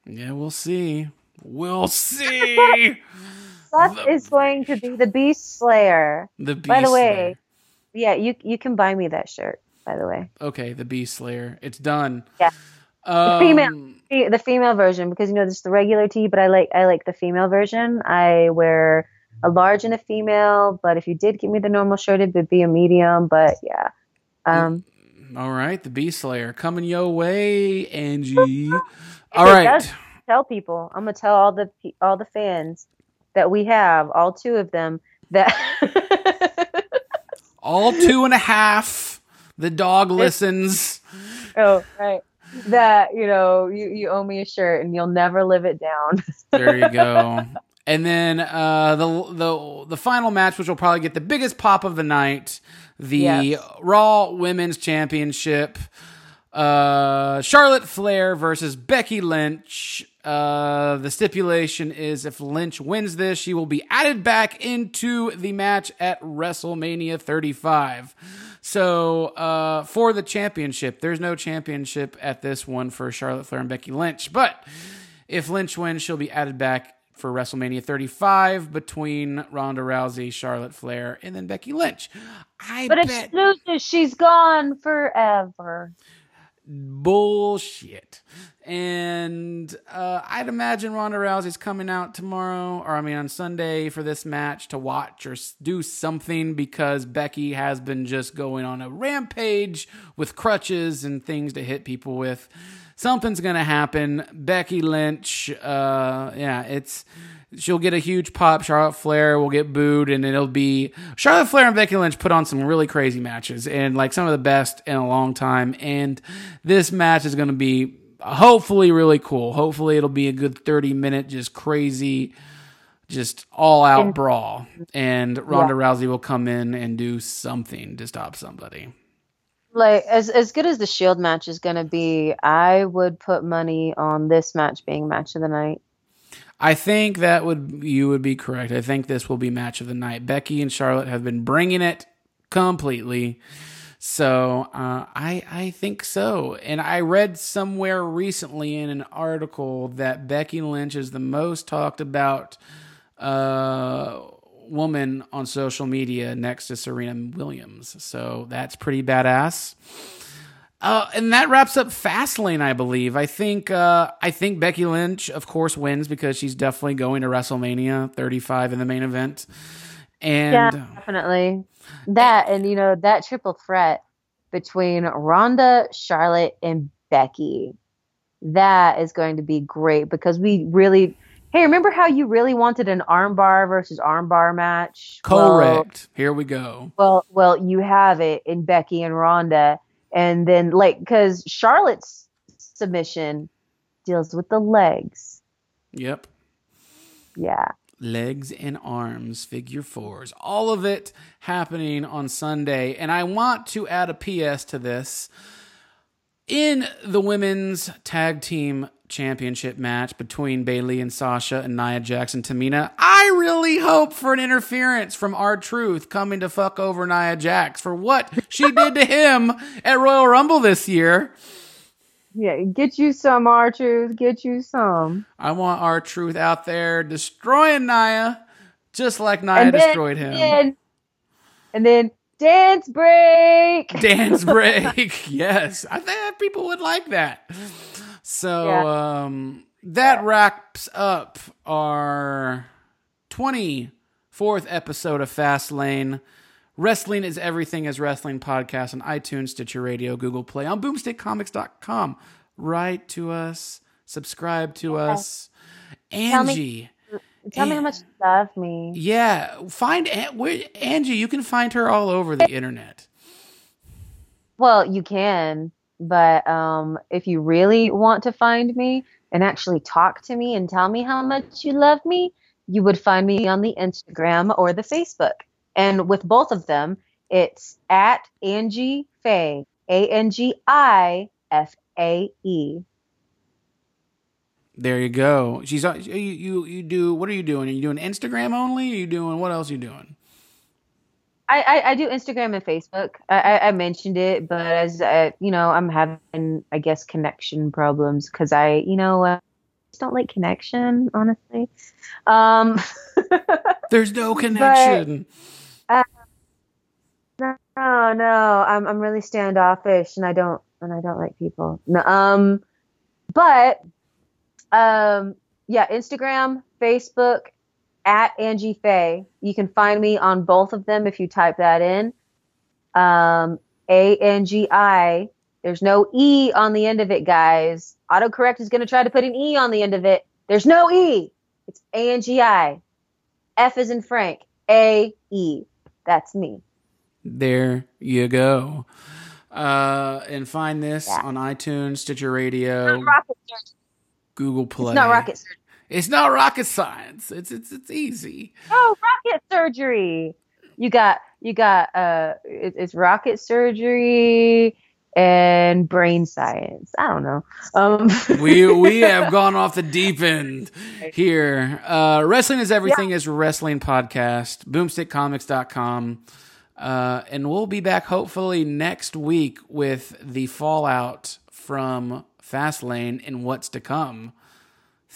Yeah, we'll see. We'll <laughs> see. Seth The- is going to be the Beast Slayer. the Beast By the way, Slayer. Yeah, you you can buy me that shirt. By the way, Okay, the Beast Slayer. It's done. Yeah. Um, female. The female version because you know there's the regular tee, but I like I like the female version. I wear a large and a female, but if you did give me the normal shirt, it would be a medium. But yeah, um, All right, the Beast Slayer coming your way, Angie. all right. does. tell people. I'm gonna tell all the all the fans that we have, all two of them, that All two and a half. The dog listens. oh right that you know you you owe me a shirt and you'll never live it down. <laughs> There you go. And then uh, the the the final match, which will probably get the biggest pop of the night, the Yes. Raw Women's Championship. Uh, Charlotte Flair versus Becky Lynch. Uh, the stipulation is if Lynch wins this, she will be added back into the match at WrestleMania 35. So, uh, for the championship, there's no championship at this one for Charlotte Flair and Becky Lynch. But if Lynch wins, she'll be added back for WrestleMania 35 between Ronda Rousey, Charlotte Flair, and then Becky Lynch. I But if bet she loses, she's gone forever. Bullshit. And uh, I'd imagine Ronda Rousey's coming out tomorrow, or I mean on Sunday for this match to watch or do something because Becky has been just going on a rampage with crutches and things to hit people with. Something's gonna happen. Becky Lynch, uh, yeah, it's she'll get a huge pop. Charlotte Flair will get booed, and it'll be Charlotte Flair and Becky Lynch put on some really crazy matches, and like some of the best in a long time. And this match is going to be hopefully really cool. Hopefully, it'll be a good thirty minute, just crazy, just all out brawl. And Ronda Rousey will come in and do something to stop somebody. Like as as good as the Shield match is gonna be, I would put money on this match being match of the night. I think that would you would be correct. I think this will be match of the night. Becky and Charlotte have been bringing it completely. So uh, I I think so. And I read somewhere recently in an article that Becky Lynch is the most talked about uh, woman on social media next to Serena Williams. So that's pretty badass. Uh, and that wraps up Fastlane, I believe. I think uh, I think Becky Lynch, of course, wins because she's definitely going to WrestleMania 35 in the main event. And yeah, definitely. That and you know that triple threat between Ronda, Charlotte, and Becky. That is going to be great because we really. Hey, remember how you really wanted an armbar versus armbar match? Well, correct. Here we go. Well, well, you have it in Becky and Ronda, and then like because Charlotte's submission deals with the legs. Yep. Yeah, legs and arms, figure fours, all of it happening on Sunday. And I want to add a PS to this. In the women's tag team championship match between Bayley and Sasha and Nia Jax and Tamina, I really hope for an interference from R Truth coming to fuck over Nia Jax for what she <laughs> did to him at Royal Rumble this year. yeah. Get you some R Truth. Get you some. I want R Truth out there destroying Nia, just like Nia then- destroyed him. And, and then dance break. dance <laughs> break. <laughs> yes, I think people would like that. So Yeah. um, that wraps up our twenty fourth episode of Fast Lane. Wrestling is everything is wrestling podcast on iTunes, Stitcher Radio, Google Play, on boomstickcomics.com. Write to us, subscribe to us. Tell me- Angie. Tell me how much you love me. Yeah, find An- where, Angie. You can find her all over the internet. Well, you can, but um, if you really want to find me and actually talk to me and tell me how much you love me, you would find me on the Instagram or the Facebook. And with both of them, it's at Angi Fae, A N G I F A E. There you go. She's you, you you do what are you doing? Are you doing Instagram only? Are you doing what else are you doing? I, I, I do Instagram and Facebook. I, I, I mentioned it, but as uh, you know, I'm having, I guess, connection problems because I, you know, uh, just don't like connection, honestly. Um, <laughs> There's no connection. no, no, I'm I'm really standoffish, and I don't and I don't like people. No, um, but um, yeah, Instagram, Facebook, at Angi Fae. You can find me on both of them if you type that in. Um, A N G I. There's no E on the end of it, guys. Autocorrect is going to try to put an E on the end of it. There's no E. It's A N G I. F is in Frank. A E. That's me. There you go. Uh, and find this Yeah. on iTunes, Stitcher Radio, Google Play. It's not rocket surgery. It's not rocket science. It's it's it's easy. Oh, rocket surgery. You got you got uh it, it's rocket surgery and brain science. I don't know. Um <laughs> we we have gone off the deep end here. Uh, Wrestling is Everything is Wrestling Podcast, boomstickcomics.com. Uh, and we'll be back hopefully next week with the fallout from Fastlane and what's to come.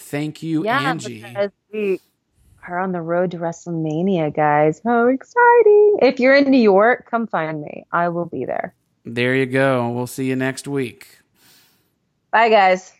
Thank you, yeah, Angi. because we are on the road to WrestleMania, guys. How exciting. If you're in New York, come find me. I will be there. There you go. We'll see you next week. Bye guys.